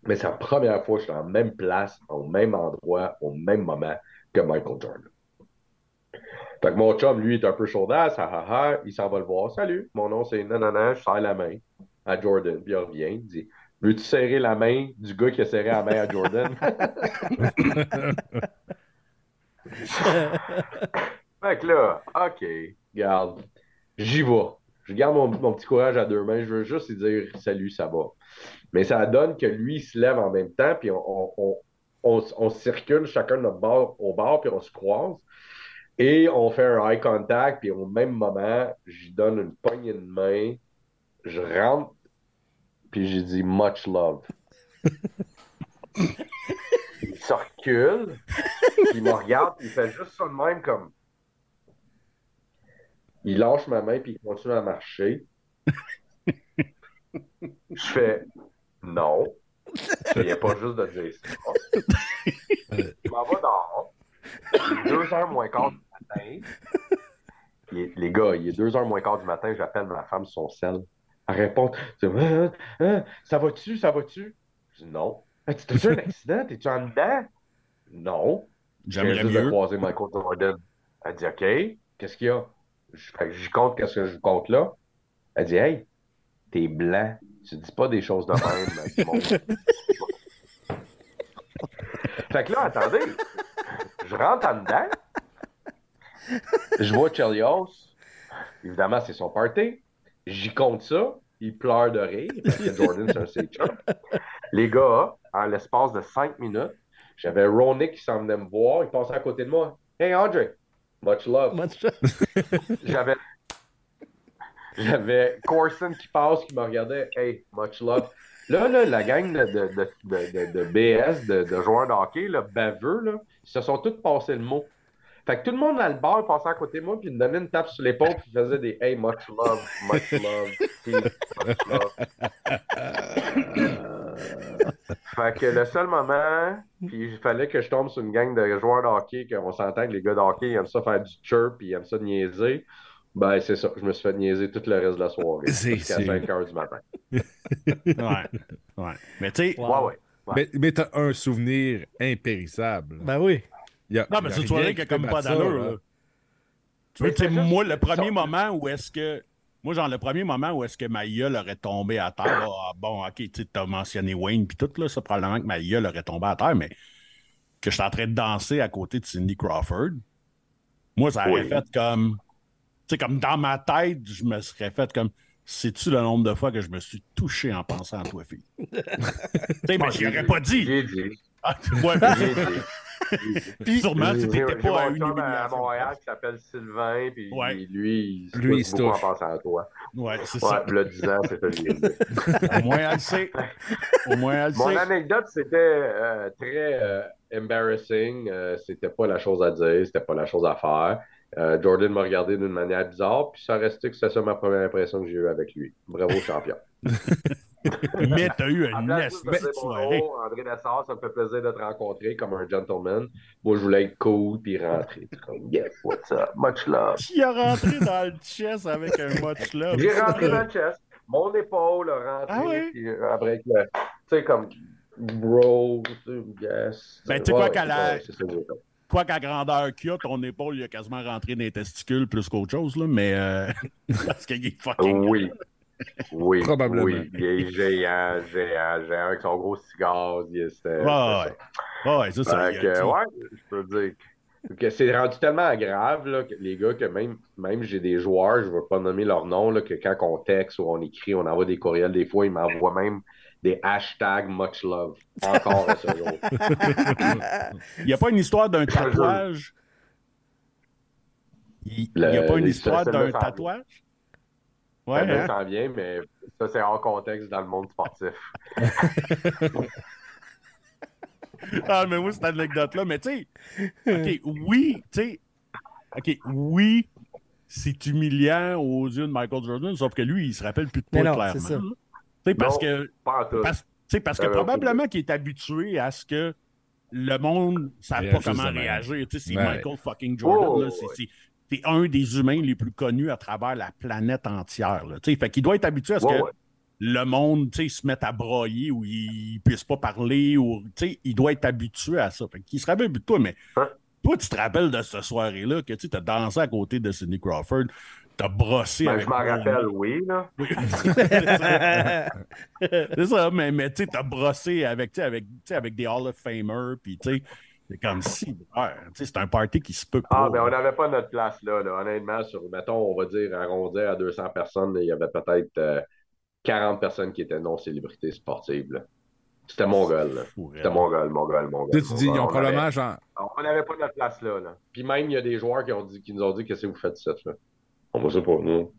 Mais c'est la première fois que je suis en même place, au même endroit, au même moment que Michael Jordan. Fait que mon chum, lui, est un peu chaudasse, il s'en va le voir. Salut, mon nom c'est nanana, je serre la main à Jordan, puis il revient, il dit Veux-tu serrer la main du gars qui a serré la main à Jordan? [LAUGHS] fait que là, OK, garde, j'y vais. Je garde mon, petit courage à deux mains. Je veux juste lui dire salut, ça va. Mais ça donne que lui, il se lève en même temps, puis on, on, circule chacun de notre bord au bord, puis on se croise. Et on fait un eye contact, puis au même moment, je donne une poignée de main, je rentre, puis j'ai dit much love. [LAUGHS] il se recule, il me regarde, il fait juste ça de même comme. Il lâche ma main, puis il continue à marcher. Je fais non. Il n'y a pas juste de dire ça. Je m'en vais dehors. Il est 2 h moins quart du matin. les gars, il est 2 h moins quart du matin, j'appelle ma femme sur son sel. Elle répond hein, hein, Ça va-tu Ça va-tu? Je dis Non. T'as-tu un accident? T'es-tu en dedans? Non. J'aimerais mieux. croiser Michael Jordan. Elle dit OK, qu'est-ce qu'il y a? Je compte qu'est-ce que je compte là. Elle dit Hey, t'es blanc. Tu dis pas des choses de même. [LAUGHS] fait que là, attendez. Je rentre en dedans. Je vois Chelios. Évidemment, c'est son party. J'y compte ça. Il pleure de rire parce que Jordan, c'est un Les gars, en l'espace de cinq minutes, j'avais Ronick qui s'en venait me voir. Il passait à côté de moi. Hey, Andre, much love. Much love. [LAUGHS] J'avais j'avais Corson qui passe, qui me regardait. Hey, much love. Là, là la gang de, de, de, de BS, de, joueurs de hockey, là, baveux, là, ils se sont tous passés le mot. Fait que tout le monde dans le bar passait à côté de moi, puis il me donnait une tape sur l'épaule, puis il faisait des Hey, much love, much love, much love. [LAUGHS] fait que le seul moment, puis il fallait que je tombe sur une gang de joueurs de hockey, qu'on s'entend que les gars de hockey, ils aiment ça faire du chirp, puis ils aiment ça niaiser. Ben, c'est ça. Je me suis fait niaiser tout le reste de la soirée. Jusqu'à 5 heures du matin. ouais. ouais. Mais tu sais. Ouais, ouais. Mais, mais t'as un souvenir impérissable. Ben oui. non, mais c'est une soirée qui a comme pas d'allure. Tu sais, moi, le premier moment où est-ce que. Moi, genre, le premier moment où est-ce que ma gueule aurait tombé à terre, ah, bon, ok, tu as mentionné Wayne puis tout, là, ça, probablement que ma gueule aurait tombé à terre, mais que je suis en train de danser à côté de Cindy Crawford, moi, ça aurait fait comme sais, comme dans ma tête, je me serais fait comme. Sais-tu le nombre de fois que je me suis touché en pensant à toi, fille? [LAUGHS] tu sais, mais j'y aurais pas dit. J'ai dit. Ah, ouais, Puis, sûrement, tu n'étais pas à une à Montréal qui s'appelle Sylvain, puis lui, il lui, il se touche en pensant à toi. Ouais, c'est ouais, ça. Le 10 ans, lui. Au moins, elle sait. Au moins, elle Mon sait. Mon anecdote, c'était euh, très euh, embarrassing. Euh, c'était pas la chose à dire, c'était pas la chose à faire. Euh, Jordan m'a regardé d'une manière bizarre, puis ça restait que c'est ça ma première impression que j'ai eue avec lui. Bravo, champion. [LAUGHS] [LAUGHS] Mais t'as eu un soirée. André Nassar, ça me fait plaisir de te rencontrer comme un gentleman. Moi, je voulais être cool puis rentrer. Comme, yeah, what's up? Much love. Qui a rentré dans le chest avec un much love? J'ai rentré dans le chest. Mon épaule a rentré. Ah oui? Puis après, tu sais, comme bro, yes. Ben, tu sais quoi, qu'à la quoi qu'à grandeur qu'il a, ton épaule, il a quasiment rentré dans les testicules plus qu'autre chose, là, mais euh, [LAUGHS] parce qu'il est fucking. Oui. Oui, Probablement. oui, il est géant, géant, géant, avec son gros cigare. C'était, ouais, ouais, ouais, ça, ça. Que, ouais, je peux dire que c'est rendu tellement grave, là, que les gars, que même, même j'ai des joueurs, je ne vais pas nommer leur nom, là, que quand on texte ou on écrit, on envoie des courriels, des fois, ils m'envoient même des hashtags much love. Encore à ce jour. [LAUGHS] Il n'y a pas une histoire d'un tatouage? Il n'y a pas une histoire d'un tatouage? Ouais, hein? ça vient, mais ça, c'est hors contexte dans le monde sportif. [LAUGHS] ah, mais moi, cette anecdote-là, mais tu sais, OK, oui, tu sais, OK, oui, c'est humiliant aux yeux de Michael Jordan, sauf que lui, il se rappelle plus de toi, clairement parce que, parce, parce que probablement qu'il est habitué à ce que le monde ne sache pas comment réagir. C'est Michael fucking Jordan. Oh, c'est un des humains les plus connus à travers la planète entière. Là, fait qu'il doit être habitué à ce que le monde se mette à broyer ou il ne puisse pas parler. Ou, il doit être habitué à ça. Fait qu'il se rappelle de toi, mais hein? toi, tu te rappelles de cette soirée-là que tu as dansé à côté de Sidney Crawford. T'as brossé. Ben, je m'en rappelle, oui. Là. [LAUGHS] c'est ça, mais, mais tu t'as brossé avec, avec, avec des Hall of Famers, puis tu sais, c'est comme si. c'est un party qui se peut Ah, mais ben, on n'avait pas notre place là, là, Honnêtement, sur, mettons, on va dire, arrondir à 200 personnes, il y avait peut-être 40 euh, personnes qui étaient non-célébrités sportives. C'était mon gars, là. C'était mon gars, mon gars, mon gars. Tu, tu dis, ils ont probablement genre. On n'avait pas de place là, là. Puis même, il y a des joueurs qui, ont dit, qui nous ont dit Qu'est-ce que vous faites ça, là? On va ça pour nous.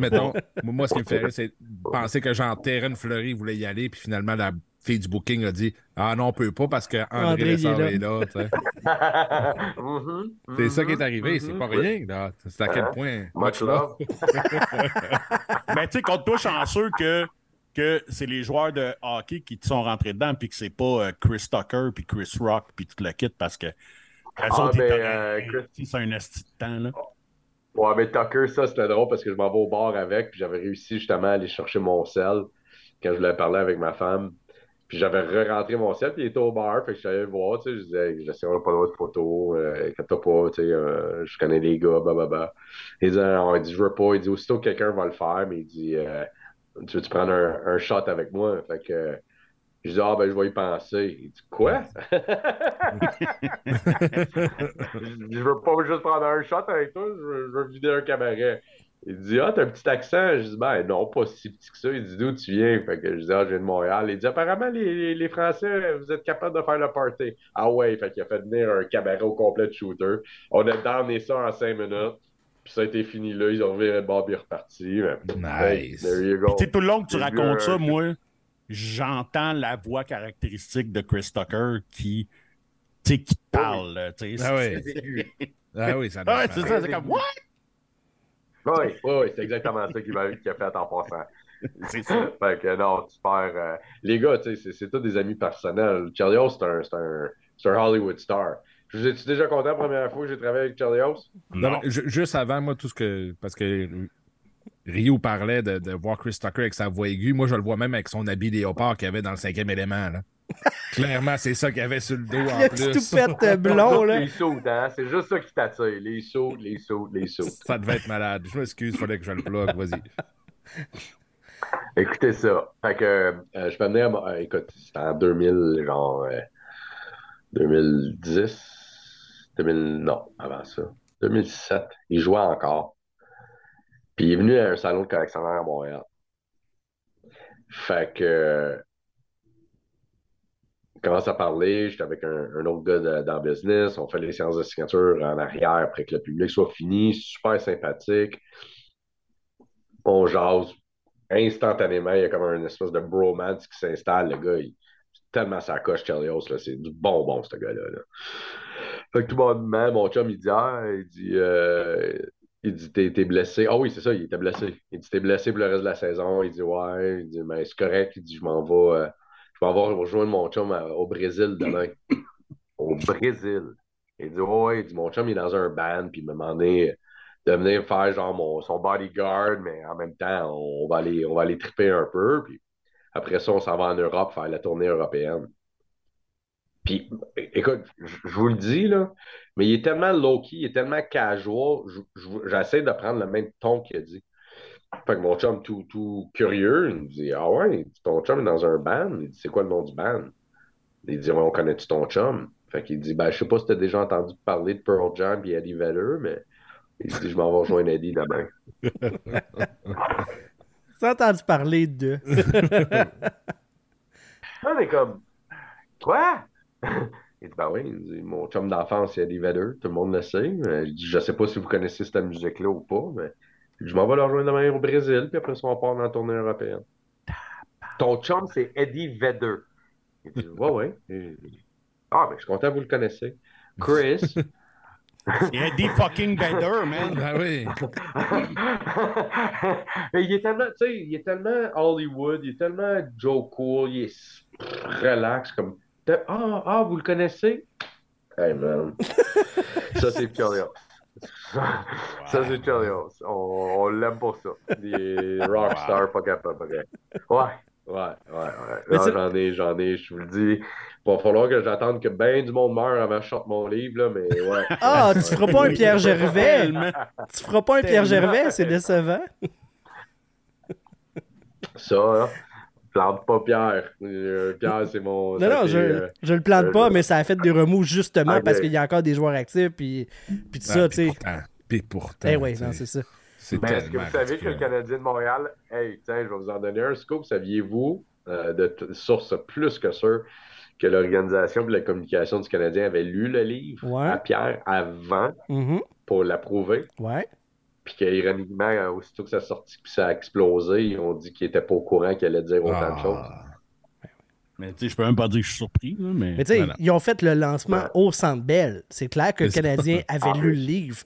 Mettons, moi, ce qui me ferait, c'est penser que genre Terren Fleury voulait y aller, puis finalement, la fille du booking a dit Ah non, on peut pas parce que André, André est là. est là [LAUGHS] [LAUGHS] c'est ça qui est arrivé, c'est pas mm-hmm. rien. là. C'est à quel hein? point. Much love. [LAUGHS] Mais tu sais, compte toi chanceux que que c'est les joueurs de hockey qui te sont rentrés dedans, puis que c'est pas euh, Chris Tucker, puis Chris Rock, puis tout le kit, parce que ah, ben, euh, Chris... c'est un esti de temps. Là. Ouais, mais Tucker, ça, c'était drôle parce que je m'en vais au bar avec, puis j'avais réussi justement à aller chercher mon sel quand je voulais parler avec ma femme. Puis j'avais re-rentré mon sel, puis il était au bar, fait que je suis allé le voir, tu sais, je disais, je sais, on n'a pas le droit de photo, euh, quand t'as pas, tu sais, euh, je connais les gars, bah. Il dit, il dit, je veux pas, il dit, aussitôt quelqu'un va le faire, mais il dit, euh, tu veux-tu prendre un, un, shot avec moi? Fait que, je dis, ah, ben, je vais y penser. Il dit, quoi? [LAUGHS] je veux pas juste prendre un shot avec toi, je veux, je veux vider un cabaret. Il dit Ah, t'as un petit accent. Je dis Ben non, pas si petit que ça. Il dit D'où tu viens? Fait que je dis Ah, je viens de Montréal. Il dit Apparemment, les, les, Français, vous êtes capables de faire le party. Ah ouais, fait qu'il a fait venir un cabaret au complet de shooter. On a damné ça en cinq minutes. Puis ça a été fini là. Ils ont vu le Bob est reparti. Nice. there you go. tout le long que tu racontes ça, moi, j'entends la voix caractéristique de Chris Tucker qui, qui parle. Ah oui, ah oui ça [LAUGHS] ah, c'est ça, c'est comme What? Oui, oui, c'est exactement ça qu'il a, fait en passant. [LAUGHS] C'est ça. fait que non, super. Euh, les gars, tu sais, c'est tous des amis personnels. Charlie c'est un, un, un, Hollywood star. Je vous ai-tu déjà content la première fois que j'ai travaillé avec Charlie Non, juste avant, moi, tout ce que. Parce que Rio parlait de, de, voir Chris Tucker avec sa voix aiguë. Moi, je le vois même avec son habit léopard qu'il avait dans le cinquième élément. Là. Clairement, c'est ça qu'il y avait sur le dos en le plus. tout pète blond, là. Les sauts, hein? C'est juste ça qui t'attire. Les sauts, les sauts, les sauts. Ça devait être malade. Je m'excuse, il fallait que je le plug. Vas-y. Écoutez ça. Fait que euh, je peux amener à... Euh, écoute, c'était en 2000, genre... 2010... Euh, 2000... Non, avant ça. 2007. Il jouait encore. Puis il est venu à un salon de collectionneur à Montréal. Fait que commence à parler, j'étais avec un, autre gars dans le business, on fait les séances de signature en arrière après que le public soit fini, super sympathique. On jase. Instantanément, il y a comme une espèce de bromance qui s'installe. Le gars, il tellement sa coche, Chelios, là, c'est du bonbon, ce gars-là. Fait que tout le monde, mon chum, il dit, ah, il dit, euh, il dit, t'es, blessé. Ah oui, c'est ça, il était blessé. Il dit, t'es blessé pour le reste de la saison. Il dit, ouais. Il dit, mais c'est correct. Il dit, je m'en vais. Euh, je vais avoir rejoindre mon chum au Brésil demain. au Brésil. Il dit, ouais, il dit, mon chum, il est dans un band, puis il m'a demandé de venir faire genre mon, son bodyguard, mais en même temps, on va aller, on va aller triper un peu, puis après ça, on s'en va en Europe faire la tournée européenne. Puis, écoute, je vous le dis, là, mais il est tellement low-key, il est tellement casual, j'essaie de prendre le même ton qu'il a dit. Fait que mon chum, tout, tout curieux, il me dit Ah ouais, ton chum est dans un band. Il dit C'est quoi le nom du band? Il dit ouais, On connaît-tu ton chum? Fait qu'il dit Ben, je sais pas si tu as déjà entendu parler de Pearl Jam et Eddie Vedder, mais il dit Je m'en vais rejoindre Eddie demain. [LAUGHS] as entendu parler de. [LAUGHS] On est comme Quoi [LAUGHS] Il dit Ben oui, il dit, mon chum d'enfance, c'est Eddie Vedder, tout le monde le sait. Je dis Je sais pas si vous connaissez cette musique-là ou pas, mais je m'en vais leur rejoindre demain au Brésil, puis après ça, on part dans la tournée européenne. Ton chum, c'est Eddie Vedder. Il dit, ouais, ouais. Ah, mais je suis content, vous le connaissez. Chris. [LAUGHS] Eddie fucking Vedder, man. Ah oui. [LAUGHS] il est tellement, tu sais, il est tellement Hollywood, il est tellement Joe Cool, il est relax, comme, ah, ah, vous le connaissez? Hey, man. [LAUGHS] ça, c'est curieux. Ça, c'est Chelios. On, on l'aime pour ça. Les rockstars, pas capable. Ouais, ouais, ouais. ouais. j'en ai, j'en ai, je vous le dis. Il va falloir que j'attende que bien du monde meure avant que je sorte mon livre, là, mais ouais. [LAUGHS] Ah, tu feras pas un Pierre Gervais. [LAUGHS] tu feras pas un Pierre Gervais, c'est décevant. Ça, là plante pas Pierre. Euh, Pierre, c'est mon. Non, non, je, euh, je le plante pas, mais ça a fait des remous justement parce qu'il y a encore des joueurs actifs. Puis, puis tout ça, tu sais. Puis pourtant. Eh oui, non, c'est ça. Mais est-ce que vous savez que le Canadien de Montréal, hey, tiens, je vais vous en donner un scoop. Saviez-vous de sources plus que sûres que l'organisation et la communication du Canadien avait lu le livre à Pierre avant mm-hmm. pour l'approuver? Ouais. Puis qu'ironiquement, aussitôt que ça a sorti puis ça a explosé, ils ont dit qu'ils n'étaient pas au courant qu'elle allait dire autant de ah. choses. Mais tu sais, je peux même pas dire que je suis surpris. mais mais tu sais, ils ont fait le lancement au Centre Bell. C'est clair que le Canadien avait lu le livre.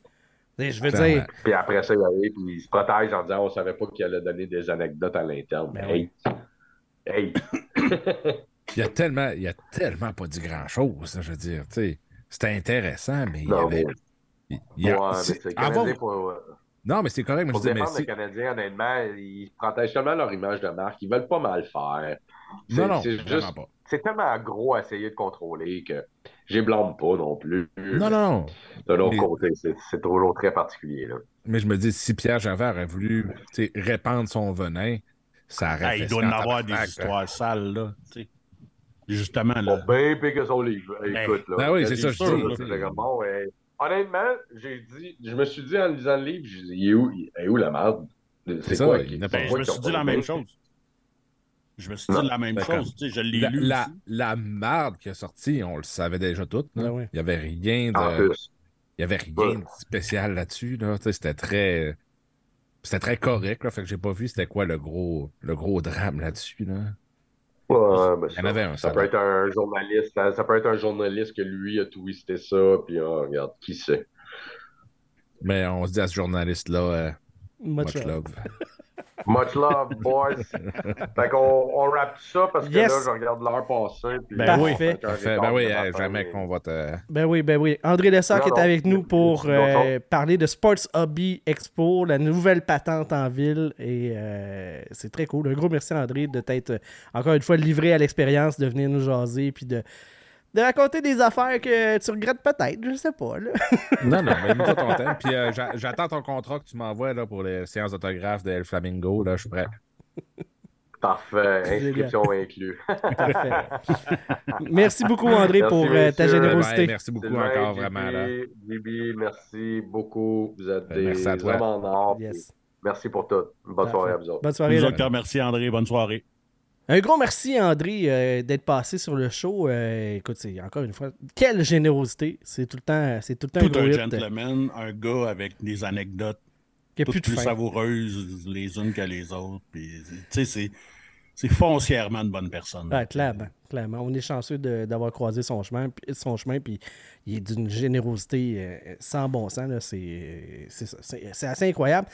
Je veux dire. Puis après ça, il arrive, puis il se protège en disant on savait pas qu'il allait donner des anecdotes à l'interne. Mais ben hey! Hey! il, y a tellement, il y a tellement pas dit grand-chose, je veux dire. C'était intéressant, mais il y avait. Il, ouais, mais c'est Canadien pour... Non, mais c'est correct. Pour défendre les Canadiens, honnêtement, ils protègent tellement leur image de marque. Ils veulent pas mal faire. Non, non, c'est juste. C'est tellement gros à essayer de contrôler que j'ai blâme pas non plus. Non, non. De l'autre côté, c'est toujours très particulier. Là. Mais je me dis, si Pierre Javert a voulu répandre son venin, ça aurait Il doit en avoir des histoires sales, là. Justement, là. Bon, bien pire son livre. Ben, Écoute, là. Ben oui, c'est ça, je dis honnêtement, j'ai dit, je me suis dit en lisant le livre, je dis, il est où, il est où la merde? C'est quoi? Ben, je me suis dit la même chose. Je me suis dit la même chose, tu sais, je l'ai lu. La, la merde qui est sortie, on le savait déjà tout. Ah il n'y avait rien de. Il y avait rien de spécial là-dessus. Là. C'était très. C'était très correct, là, fait que j'ai pas vu c'était quoi le gros, le gros drame là-dessus. Là. Ouais, ben ça, avait un, ça, peut être un journaliste, ça, peut être un journaliste que lui a twisté ça, puis oh, regarde, qui sait. Mais on se dit à ce journaliste-là, euh, much, love. [LAUGHS] Much love, boys. fait qu'on on rappe ça parce que là, je regarde l'heure passer. Puis ben, oui. ben oui, euh, jamais qu'on va te. Ben oui, ben oui. André Lessard qui est avec nous pour euh, parler de Sports Hobby Expo, la nouvelle patente en ville. Et euh, c'est très cool. Un gros merci, André, de t'être encore une fois livré à l'expérience, de venir nous jaser puis de de raconter des affaires que tu regrettes peut-être, je sais pas. Là. [LAUGHS] non, non, mais dis ton temps. Puis euh, j'attends ton contrat que tu m'envoies pour les séances d'autographe de El Flamingo. Là, je suis prêt. Parfait, inscription inclue. [LAUGHS] [LAUGHS] merci beaucoup, André, pour euh, ta générosité. merci beaucoup encore, vraiment. Là. Bibi, merci beaucoup. Vous êtes ben, des hommes en or. Merci pour tout. Bonne soirée à vous autres. Bonne soirée. merci, André. Bonne soirée. Un gros merci, André, euh, d'être passé sur le show. Euh, écoute, c'est encore une fois, quelle générosité. C'est tout le temps, c'est tout le temps tout un, gentleman, un gars avec des anecdotes toutes plus, plus savoureuses les unes que les autres. Puis, c'est, c'est foncièrement une bonne personne. Ah, clairement, clairement. On est chanceux d'avoir croisé son chemin, son chemin, puis il est d'une générosité euh, sans bon sens. C'est, c'est assez incroyable.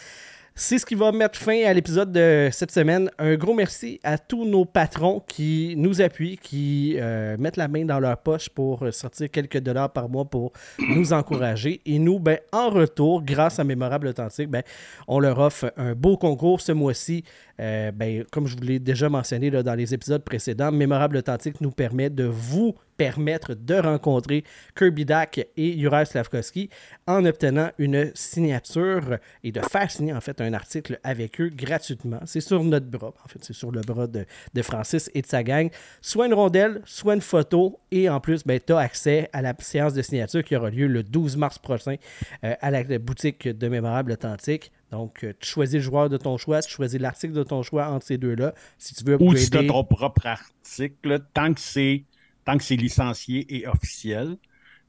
C'est ce qui va mettre fin à l'épisode de cette semaine. Un gros merci à tous nos patrons qui nous appuient, qui euh, mettent la main dans leur poche pour sortir quelques dollars par mois pour nous encourager. Et nous, ben, en retour, grâce à Mémorable Authentique, ben, on leur offre un beau concours ce mois-ci. Euh, ben, comme je vous l'ai déjà mentionné dans les épisodes précédents, Mémorable Authentique nous permet de vous permettre de rencontrer Kirby Dak et Juraj Slavkovski en obtenant une signature et de faire signer en fait un article avec eux gratuitement. C'est sur notre bras, en fait, c'est sur le bras de, Francis et de sa gang. Soit une rondelle, soit une photo et en plus, ben, tu as accès à la séance de signature qui aura lieu le 12 mars prochain euh, à la boutique de Mémorable Authentique. Donc, euh, tu choisis le joueur de ton choix, tu choisis l'article de ton choix entre ces deux-là. Si tu veux Ou si tu as ton propre article, tant que c'est tant que c'est licencié et officiel,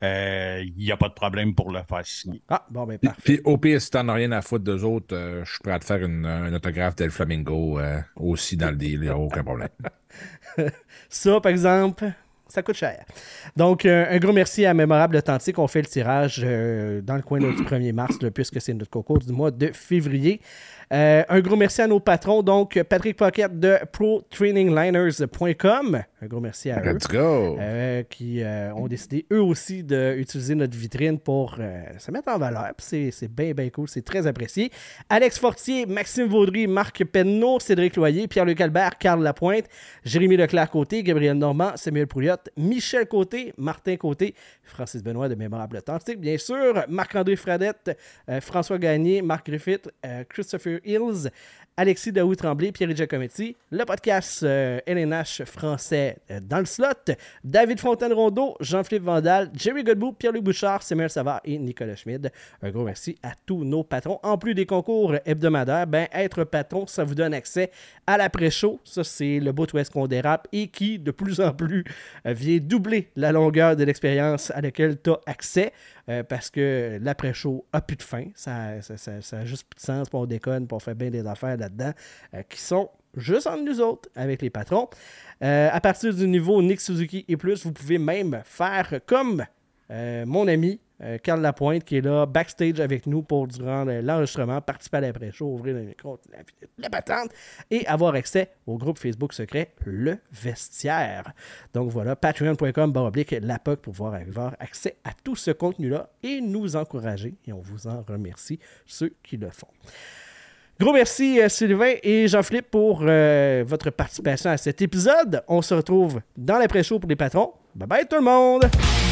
il euh, n'y a pas de problème pour le faire signer. Ah, bon, ben parfait. Puis, au pire, si t'en as rien à foutre d'eux autres, euh, je suis prêt à te faire une, un autographe d'El Flamingo euh, aussi dans le deal, il n'y a aucun problème. [LAUGHS] Ça, par exemple, ça coûte cher. Donc, un gros merci à Mémorable Authentique. On fait le tirage dans le coin du 1er mars, puisque c'est notre concours du mois de février. Euh, un gros merci à nos patrons, donc Patrick Pocket de ProTrainingLiners.com. Un gros merci à eux. Euh, qui euh, ont décidé eux aussi d'utiliser notre vitrine pour se mettre en valeur. C'est bien, bien cool. C'est très apprécié. Alex Fortier, Maxime Vaudry, Marc Penneau, Cédric Loyer, Pierre-Luc Albert, Carl Lapointe, Jérémy Leclerc-Côté, Gabriel Normand, Samuel Pouliot, Michel Côté, Martin Côté, Francis Benoît de Mémorable Authentique, bien sûr, Marc-André Fradette, François Gagné, Marc Griffith, Christopher Hills, Alexis Daoui Tremblay, Pierre Giacometti, le podcast LNH français dans le slot, David Fontaine-Rondeau, Jean-Philippe Vandal, Jerry Godbout, Pierre-Luc Bouchard, Samuel Savard et Nicolas Schmid. Un gros merci à tous nos patrons. En plus des concours hebdomadaires, ben, être patron, ça vous donne accès à l'après-show. Ça, c'est le bout où est-ce qu'on dérape et qui, de plus en plus, vient doubler la longueur de l'expérience à laquelle tu as accès. Euh, parce que l'après-show a plus de fin. Ça, ça, ça, a juste plus de sens, pour on déconne, pour faire bien des affaires là-dedans, euh, qui sont juste entre nous autres avec les patrons. Euh, à partir du niveau Nick Suzuki et plus, vous pouvez même faire comme mon ami Carl Lapointe qui est là backstage avec nous pour durant l'enregistrement, participer à l'après-show, ouvrir le micro, la, patente et avoir accès au groupe Facebook secret Le Vestiaire. Donc voilà, patreon.com baroblique POC pour pouvoir avoir accès à tout ce contenu-là et nous encourager. Et on vous en remercie, ceux qui le font. Gros merci euh, Sylvain et Jean-Philippe pour euh, votre participation à cet épisode. On se retrouve dans l'après-show pour les patrons. Bye bye tout le monde!